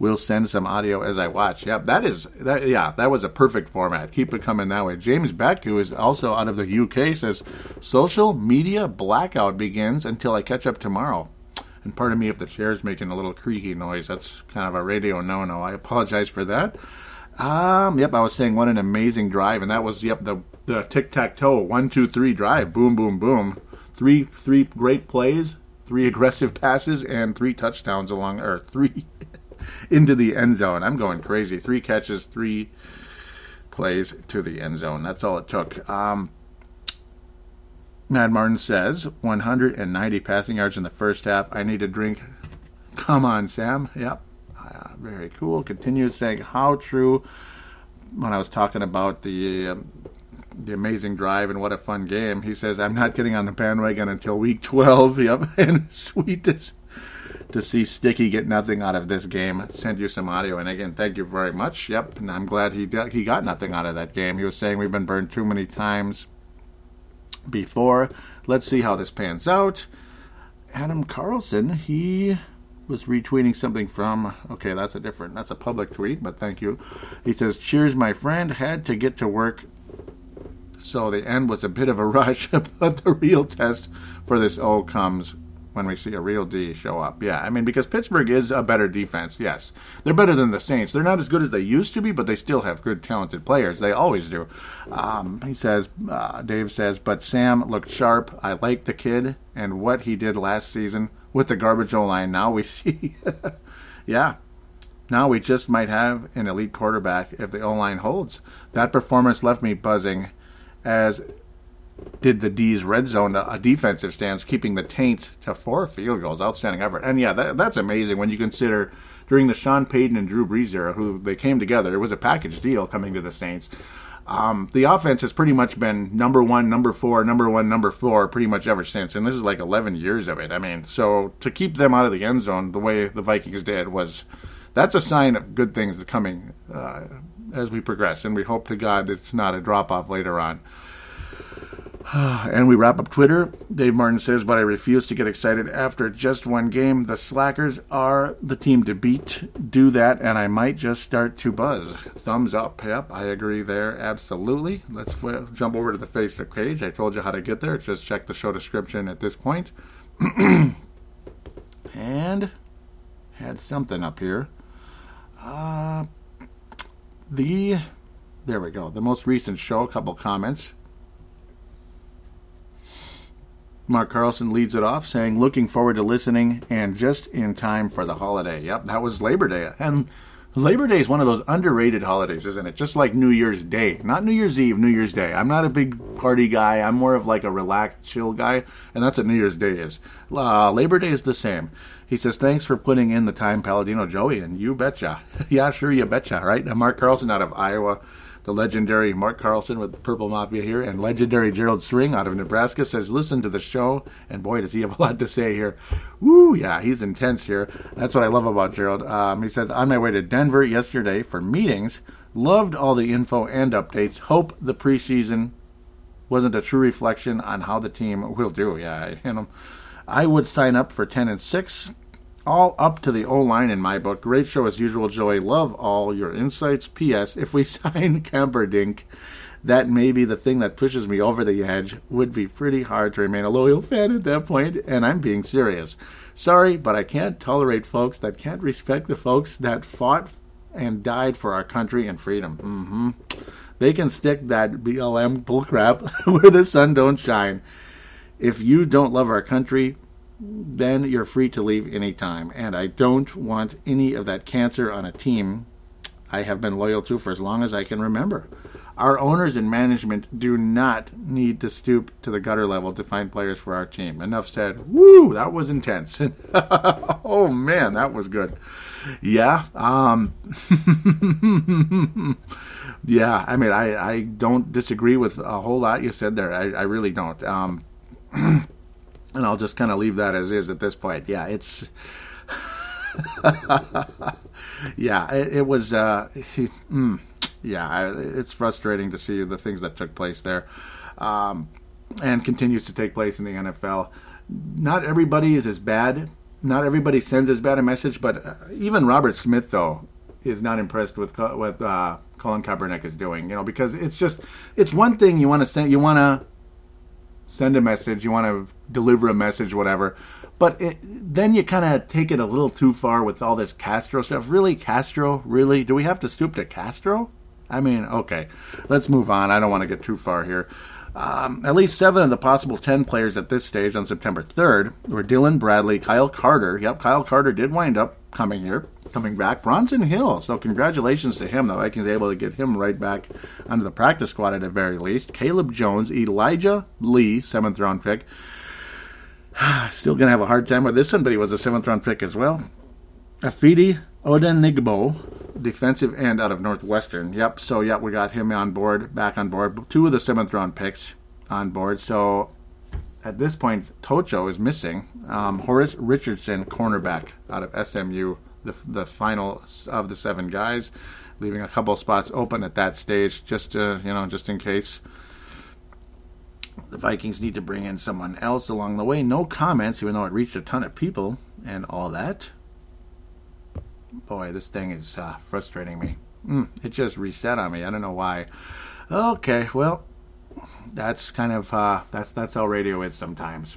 We'll send some audio as I watch. Yep, that is that. Yeah, that was a perfect format. Keep it coming that way. James Beck, who is also out of the UK, says, "Social media blackout begins until I catch up tomorrow." And pardon me if the chair's making a little creaky noise. That's kind of a radio no-no. I apologize for that. Um, yep, I was saying what an amazing drive, and that was yep the the tic tac toe one two three drive, boom boom boom, three three great plays, three aggressive passes, and three touchdowns along or three into the end zone. I'm going crazy. Three catches, three plays to the end zone. That's all it took. Um, Mad Martin says 190 passing yards in the first half. I need a drink. Come on, Sam. Yep, very cool. Continues saying how true. When I was talking about the um, the amazing drive and what a fun game, he says I'm not getting on the bandwagon until week 12. Yep, and sweet to, to see Sticky get nothing out of this game. Send you some audio, and again, thank you very much. Yep, and I'm glad he he got nothing out of that game. He was saying we've been burned too many times before. Let's see how this pans out. Adam Carlson, he was retweeting something from okay that's a different that's a public tweet but thank you he says cheers my friend had to get to work so the end was a bit of a rush but the real test for this o comes when we see a real D show up. Yeah, I mean, because Pittsburgh is a better defense, yes. They're better than the Saints. They're not as good as they used to be, but they still have good, talented players. They always do. Um, he says, uh, Dave says, but Sam looked sharp. I like the kid and what he did last season with the garbage O line. Now we see, yeah, now we just might have an elite quarterback if the O line holds. That performance left me buzzing as did the D's red zone a defensive stance, keeping the taint to four field goals. Outstanding effort. And yeah, that, that's amazing when you consider during the Sean Payton and Drew Brees era, who they came together. It was a package deal coming to the Saints. Um, the offense has pretty much been number one, number four, number one, number four, pretty much ever since. And this is like 11 years of it. I mean, so to keep them out of the end zone the way the Vikings did was that's a sign of good things coming uh, as we progress. And we hope to God it's not a drop off later on. and we wrap up Twitter. Dave Martin says, but I refuse to get excited after just one game. The Slackers are the team to beat. Do that, and I might just start to buzz. Thumbs up. Yep, I agree there. Absolutely. Let's f- jump over to the Facebook page. I told you how to get there. Just check the show description at this point. and had something up here. Uh, the there we go. The most recent show. A couple comments. Mark Carlson leads it off, saying, "Looking forward to listening, and just in time for the holiday." Yep, that was Labor Day, and Labor Day is one of those underrated holidays, isn't it? Just like New Year's Day, not New Year's Eve, New Year's Day. I'm not a big party guy. I'm more of like a relaxed, chill guy, and that's what New Year's Day is. Uh, Labor Day is the same. He says, "Thanks for putting in the time, Paladino Joey," and you betcha. yeah, sure, you betcha. Right? Mark Carlson out of Iowa the legendary Mark Carlson with Purple Mafia here, and legendary Gerald String out of Nebraska says, listen to the show, and boy, does he have a lot to say here. Woo, yeah, he's intense here. That's what I love about Gerald. Um, he says, on my way to Denver yesterday for meetings, loved all the info and updates. Hope the preseason wasn't a true reflection on how the team will do. Yeah, you know, I would sign up for 10 and 6 all up to the O line in my book. Great show as usual, Joey. Love all your insights. P.S. If we sign Camperdink, that may be the thing that pushes me over the edge. Would be pretty hard to remain a loyal fan at that point, and I'm being serious. Sorry, but I can't tolerate folks that can't respect the folks that fought and died for our country and freedom. Mm-hmm. They can stick that BLM bullcrap where the sun don't shine. If you don't love our country, then you're free to leave anytime. And I don't want any of that cancer on a team I have been loyal to for as long as I can remember. Our owners and management do not need to stoop to the gutter level to find players for our team. Enough said. Woo, that was intense. oh man, that was good. Yeah. Um Yeah, I mean I, I don't disagree with a whole lot you said there. I, I really don't. Um and I'll just kind of leave that as is at this point. Yeah, it's. yeah, it, it was. Uh, he, mm, yeah, it's frustrating to see the things that took place there, um, and continues to take place in the NFL. Not everybody is as bad. Not everybody sends as bad a message, but uh, even Robert Smith though is not impressed with with uh, Colin Kaepernick is doing. You know, because it's just it's one thing you want to send. You want to send a message, you want to deliver a message, whatever. But it, then you kind of take it a little too far with all this Castro stuff. Really, Castro? Really? Do we have to stoop to Castro? I mean, okay, let's move on. I don't want to get too far here. Um, at least seven of the possible ten players at this stage on September 3rd were Dylan Bradley, Kyle Carter. Yep, Kyle Carter did wind up coming here coming back. Bronson Hill. So congratulations to him. The Vikings able to get him right back onto the practice squad at the very least. Caleb Jones, Elijah Lee, seventh round pick. Still to have a hard time with this one, but he was a seventh round pick as well. Ifeadi Odenigbo, defensive end out of Northwestern. Yep. So yep, we got him on board, back on board. Two of the seventh round picks on board. So at this point, Tocho is missing. Um, Horace Richardson, cornerback out of SMU the the final of the seven guys, leaving a couple spots open at that stage, just to, you know, just in case the Vikings need to bring in someone else along the way. No comments, even though it reached a ton of people and all that. Boy, this thing is uh, frustrating me. Mm, it just reset on me. I don't know why. Okay, well, that's kind of uh, that's that's how radio is sometimes.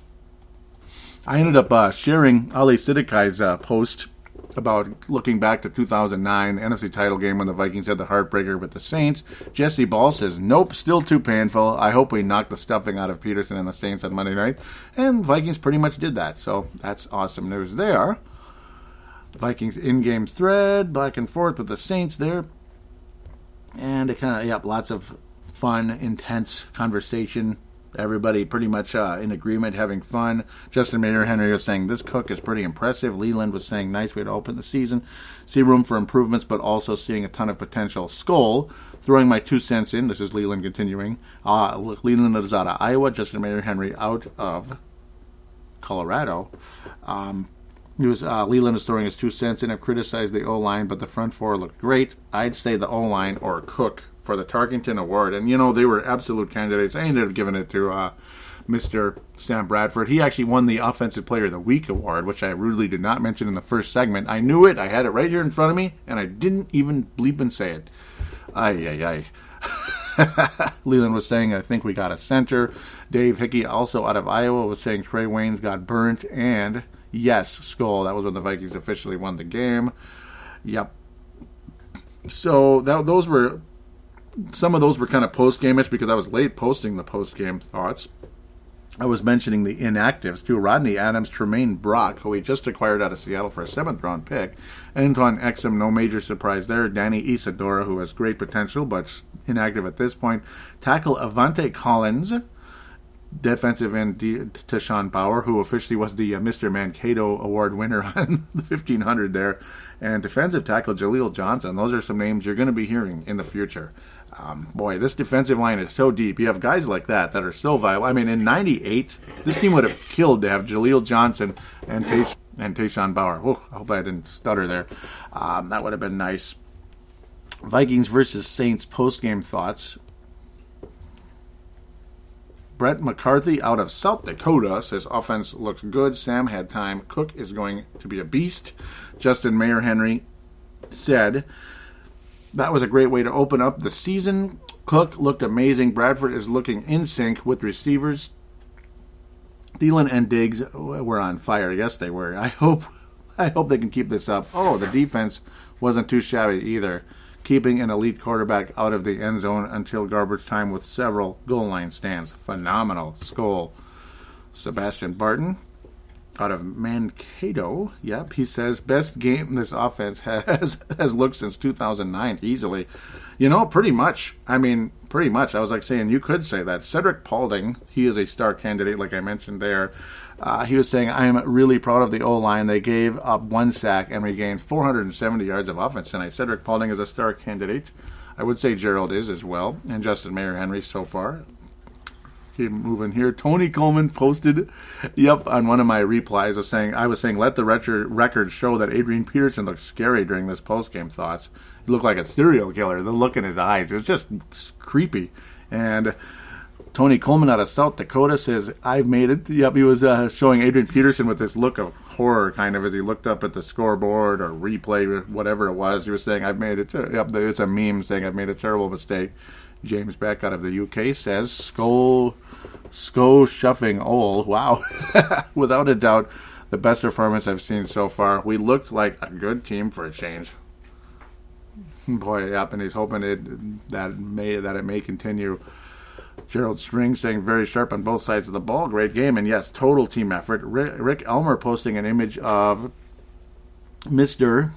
I ended up uh, sharing Ali Siddiqai's uh, post about looking back to 2009, the NFC title game when the Vikings had the heartbreaker with the Saints. Jesse Ball says, Nope, still too painful. I hope we knock the stuffing out of Peterson and the Saints on Monday night. And Vikings pretty much did that, so that's awesome news there. Vikings in game thread, back and forth with the Saints there. And it kind of, yep, lots of fun, intense conversation Everybody pretty much uh, in agreement, having fun. Justin Mayer Henry was saying this cook is pretty impressive. Leland was saying nice way to open the season. See room for improvements, but also seeing a ton of potential. Skol throwing my two cents in. This is Leland continuing. Uh, Leland is out of Iowa. Justin Mayer Henry out of Colorado. Um, he was uh, Leland is throwing his two cents in. I've criticized the O line, but the front four looked great. I'd say the O line or Cook for the Tarkenton Award, and you know they were absolute candidates. I ended up giving it to uh, Mr. Sam Bradford. He actually won the Offensive Player of the Week award, which I rudely did not mention in the first segment. I knew it. I had it right here in front of me, and I didn't even bleep and say it. Ay ay ay. Leland was saying, I think we got a center. Dave Hickey, also out of Iowa, was saying Trae Waynes got burnt. And yes, Skol, that was when the Vikings officially won the game. Yep. So that, those were some of those were kind of post gameish because I was late posting the post game thoughts. I was mentioning the inactives too. Rodney Adams, Tramaine Brock, who we just acquired out of Seattle for a seventh round pick. Antone Exum, no major surprise there. Danny Isidora, who has great potential but inactive at this point. Tackle Aviante Collins defensive end Tashawn Bower, who officially was the uh, Mr. Mankato Award winner on the 1500 there, and defensive tackle Jaleel Johnson. Those are some names you're going to be hearing in the future. Um, boy, this defensive line is so deep. You have guys like that that are so viable. I mean, in '98, this team would have killed to have Jaleel Johnson and Tash- and Tashawn Bower. Whew, I hope I didn't stutter there. Um, that would have been nice. Vikings versus Saints post game thoughts. Brett McCarthy out of South Dakota says offense looks good. Sam had time. Cook is going to be a beast. Justin Mayer Henry said that was a great way to open up the season. Cook looked amazing. Bradford is looking in sync with receivers. Thielen and Diggs were on fire. Yes, they were. I hope, I hope they can keep this up. Oh, the defense wasn't too shabby either, keeping an elite quarterback out of the end zone until garbage time with several goal line stands. Phenomenal. Skol. Sebastian Barton, out of Mankato. Yep, he says best game this offense has has looked since 2009 easily. You know, pretty much. I mean, pretty much. I was like saying you could say that. Cedric Paulding, he is a star candidate, like I mentioned there. Uh, he was saying, I am really proud of the O line. They gave up one sack and regained 470 yards of offense tonight. Cedric Paulding is a star candidate. I would say Gerald is as well, and Justin Mayer Henry so far keep moving here. Tony Coleman posted, yep, on one of my replies was saying I was saying let the record show that Adrian Peterson looked scary during this post game thoughts. He looked like a serial killer. The look in his eyes, it was just creepy. And Tony Coleman out of South Dakota says I've made it. Yep, he was uh, showing Adrian Peterson with this look of horror, kind of as he looked up at the scoreboard or replay, whatever it was. He was saying I've made it. Yep, there's a meme saying I've made a terrible mistake. James Beck out of the UK says Skol Sko Shuffing Ole. Wow. Without a doubt, the best performance I've seen so far. We looked like a good team for a change. Boy, yep, and he's hoping it that may that it may continue. Gerald String saying very sharp on both sides of the ball. Great game, and yes, total team effort. Rick, Rick Elmer posting an image of Mister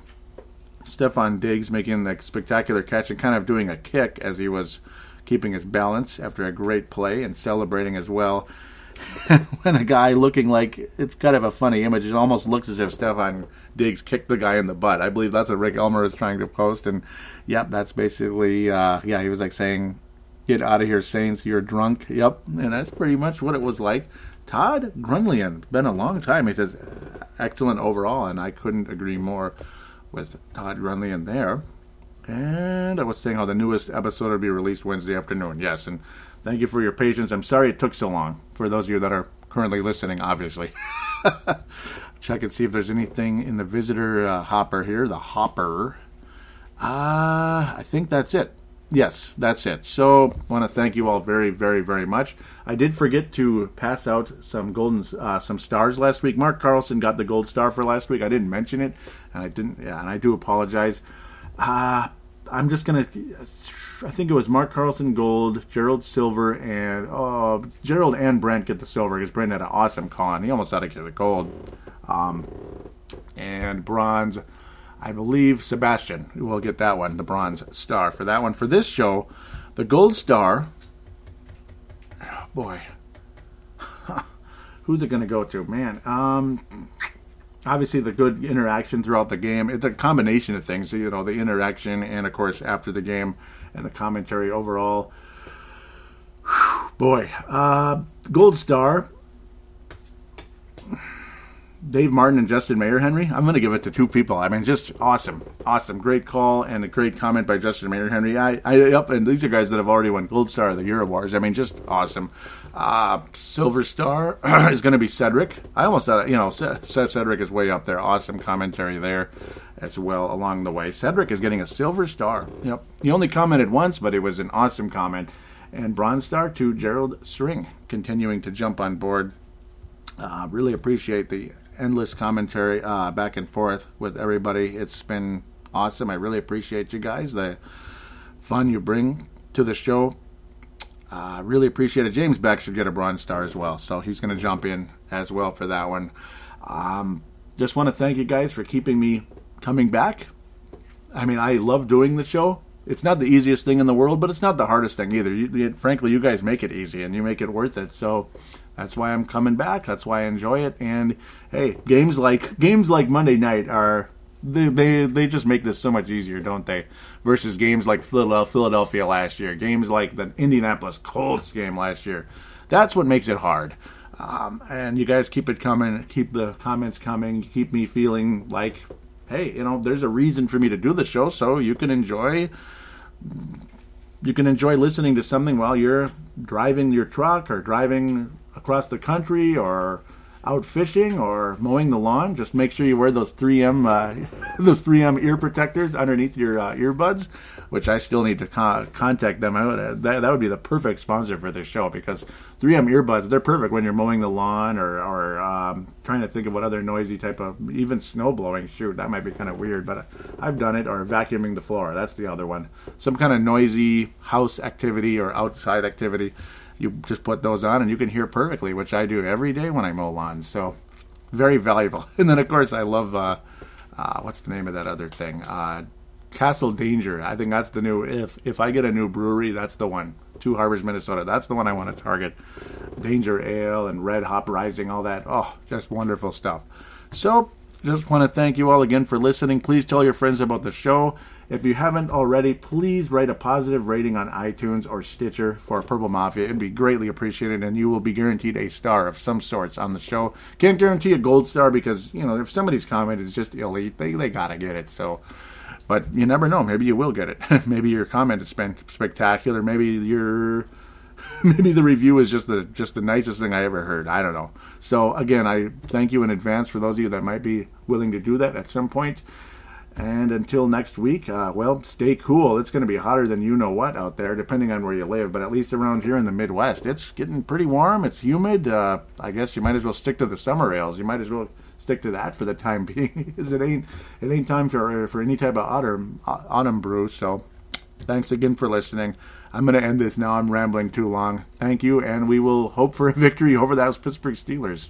Stefon Diggs making the spectacular catch and kind of doing a kick as he was keeping his balance after a great play and celebrating as well. when a guy looking like it's kind of a funny image, it almost looks as if Stefon Diggs kicked the guy in the butt. I believe that's what Rick Elmer is trying to post, and yep, that's basically uh, yeah. He was like saying, "Get out of here, Saints! You're drunk." Yep, and that's pretty much what it was like. Todd Grunlian, been a long time. He says, excellent overall, and I couldn't agree more with Todd Grunlian there. And I was saying how the newest episode will be released Wednesday afternoon. Yes, and thank you for your patience. I'm sorry it took so long for those of you that are currently listening, obviously. Check and see if there's anything in the visitor uh, hopper here. The hopper. Uh, I think that's it. Yes, that's it. So, want to thank you all very, very, very much. I did forget to pass out some golden, uh, some stars last week. Mark Carlson got the gold star for last week. I didn't mention it, and I didn't. Yeah, and I do apologize. Uh, I'm just gonna. I think it was Mark Carlson gold, Gerald silver, and oh, Gerald and Brent get the silver because Brent had an awesome con. He almost had to get the gold. Um, and bronze, I believe Sebastian will get that one, the bronze star for that one. For this show, the gold star. Oh boy, who's it going to go to? Man, um, obviously the good interaction throughout the game. It's a combination of things, you know, the interaction and of course after the game and the commentary overall. Whew, boy, uh, Gold Star. Dave Martin and Justin Mayer Henry. I'm going to give it to two people. I mean, just awesome, awesome, great call and a great comment by Justin Mayer Henry. I, I up and these are guys that have already won Gold Star of the Euro Wars. I mean, just awesome. Uh, Silver Star is going to be Cedric. I almost thought, you know, Cedric is way up there. Awesome commentary there as well along the way. Cedric is getting a Silver Star. Yep. He only commented once, but it was an awesome comment. And Bronze Star to Gerald String, continuing to jump on board. Uh, really appreciate the endless commentary uh, back and forth with everybody. It's been awesome. I really appreciate you guys, the fun you bring to the show. Uh, really appreciate it. James Beck should get a bronze star as well, so he's going to jump in as well for that one. Um, just want to thank you guys for keeping me coming back. I mean, I love doing the show. It's not the easiest thing in the world, but it's not the hardest thing either. You, you, frankly, you guys make it easy and you make it worth it. So that's why I'm coming back. That's why I enjoy it. And hey, games like games like Monday night are they they they just make this so much easier, don't they? Versus games like Philadelphia last year, games like the Indianapolis Colts game last year. That's what makes it hard. Um, and you guys keep it coming, keep the comments coming, keep me feeling like, hey, you know, there's a reason for me to do the show, so you can enjoy you can enjoy listening to something while you're driving your truck or driving across the country or out fishing or mowing the lawn, just make sure you wear those 3M uh, those 3M ear protectors underneath your uh, earbuds, which I still need to con- contact them. I would, uh, that, that would be the perfect sponsor for this show because 3M earbuds they're perfect when you're mowing the lawn or or um, trying to think of what other noisy type of even snow blowing. Shoot, that might be kind of weird, but I've done it or vacuuming the floor. That's the other one. Some kind of noisy house activity or outside activity you just put those on and you can hear perfectly, which I do every day when I mow lawns. So very valuable. And then of course I love uh, uh, what's the name of that other thing? Uh, Castle Danger. I think that's the new. If if I get a new brewery, that's the one. Two Harbors, Minnesota. That's the one I want to target. Danger Ale and Red Hop Rising, all that. Oh, just wonderful stuff. So just want to thank you all again for listening. Please tell your friends about the show. If you haven't already, please write a positive rating on iTunes or Stitcher for Purple Mafia. It'd be greatly appreciated, and you will be guaranteed a star of some sorts on the show. Can't guarantee a gold star because, you know, if somebody's comment is just elite, they, they got to get it. So, but you never know. Maybe you will get it. maybe your comment has been spectacular. Maybe your maybe the review is just the just the nicest thing I ever heard. I don't know. So again, I thank you in advance for those of you that might be willing to do that at some point. And until next week, uh, well, stay cool. It's going to be hotter than you know what out there, depending on where you live. But at least around here in the Midwest, it's getting pretty warm. It's humid. Uh, I guess you might as well stick to the summer ales. You might as well stick to that for the time being, because it ain't it ain't time for for any type of autumn autumn brew. So, thanks again for listening. I'm going to end this now. I'm rambling too long. Thank you, and we will hope for a victory over those Pittsburgh Steelers.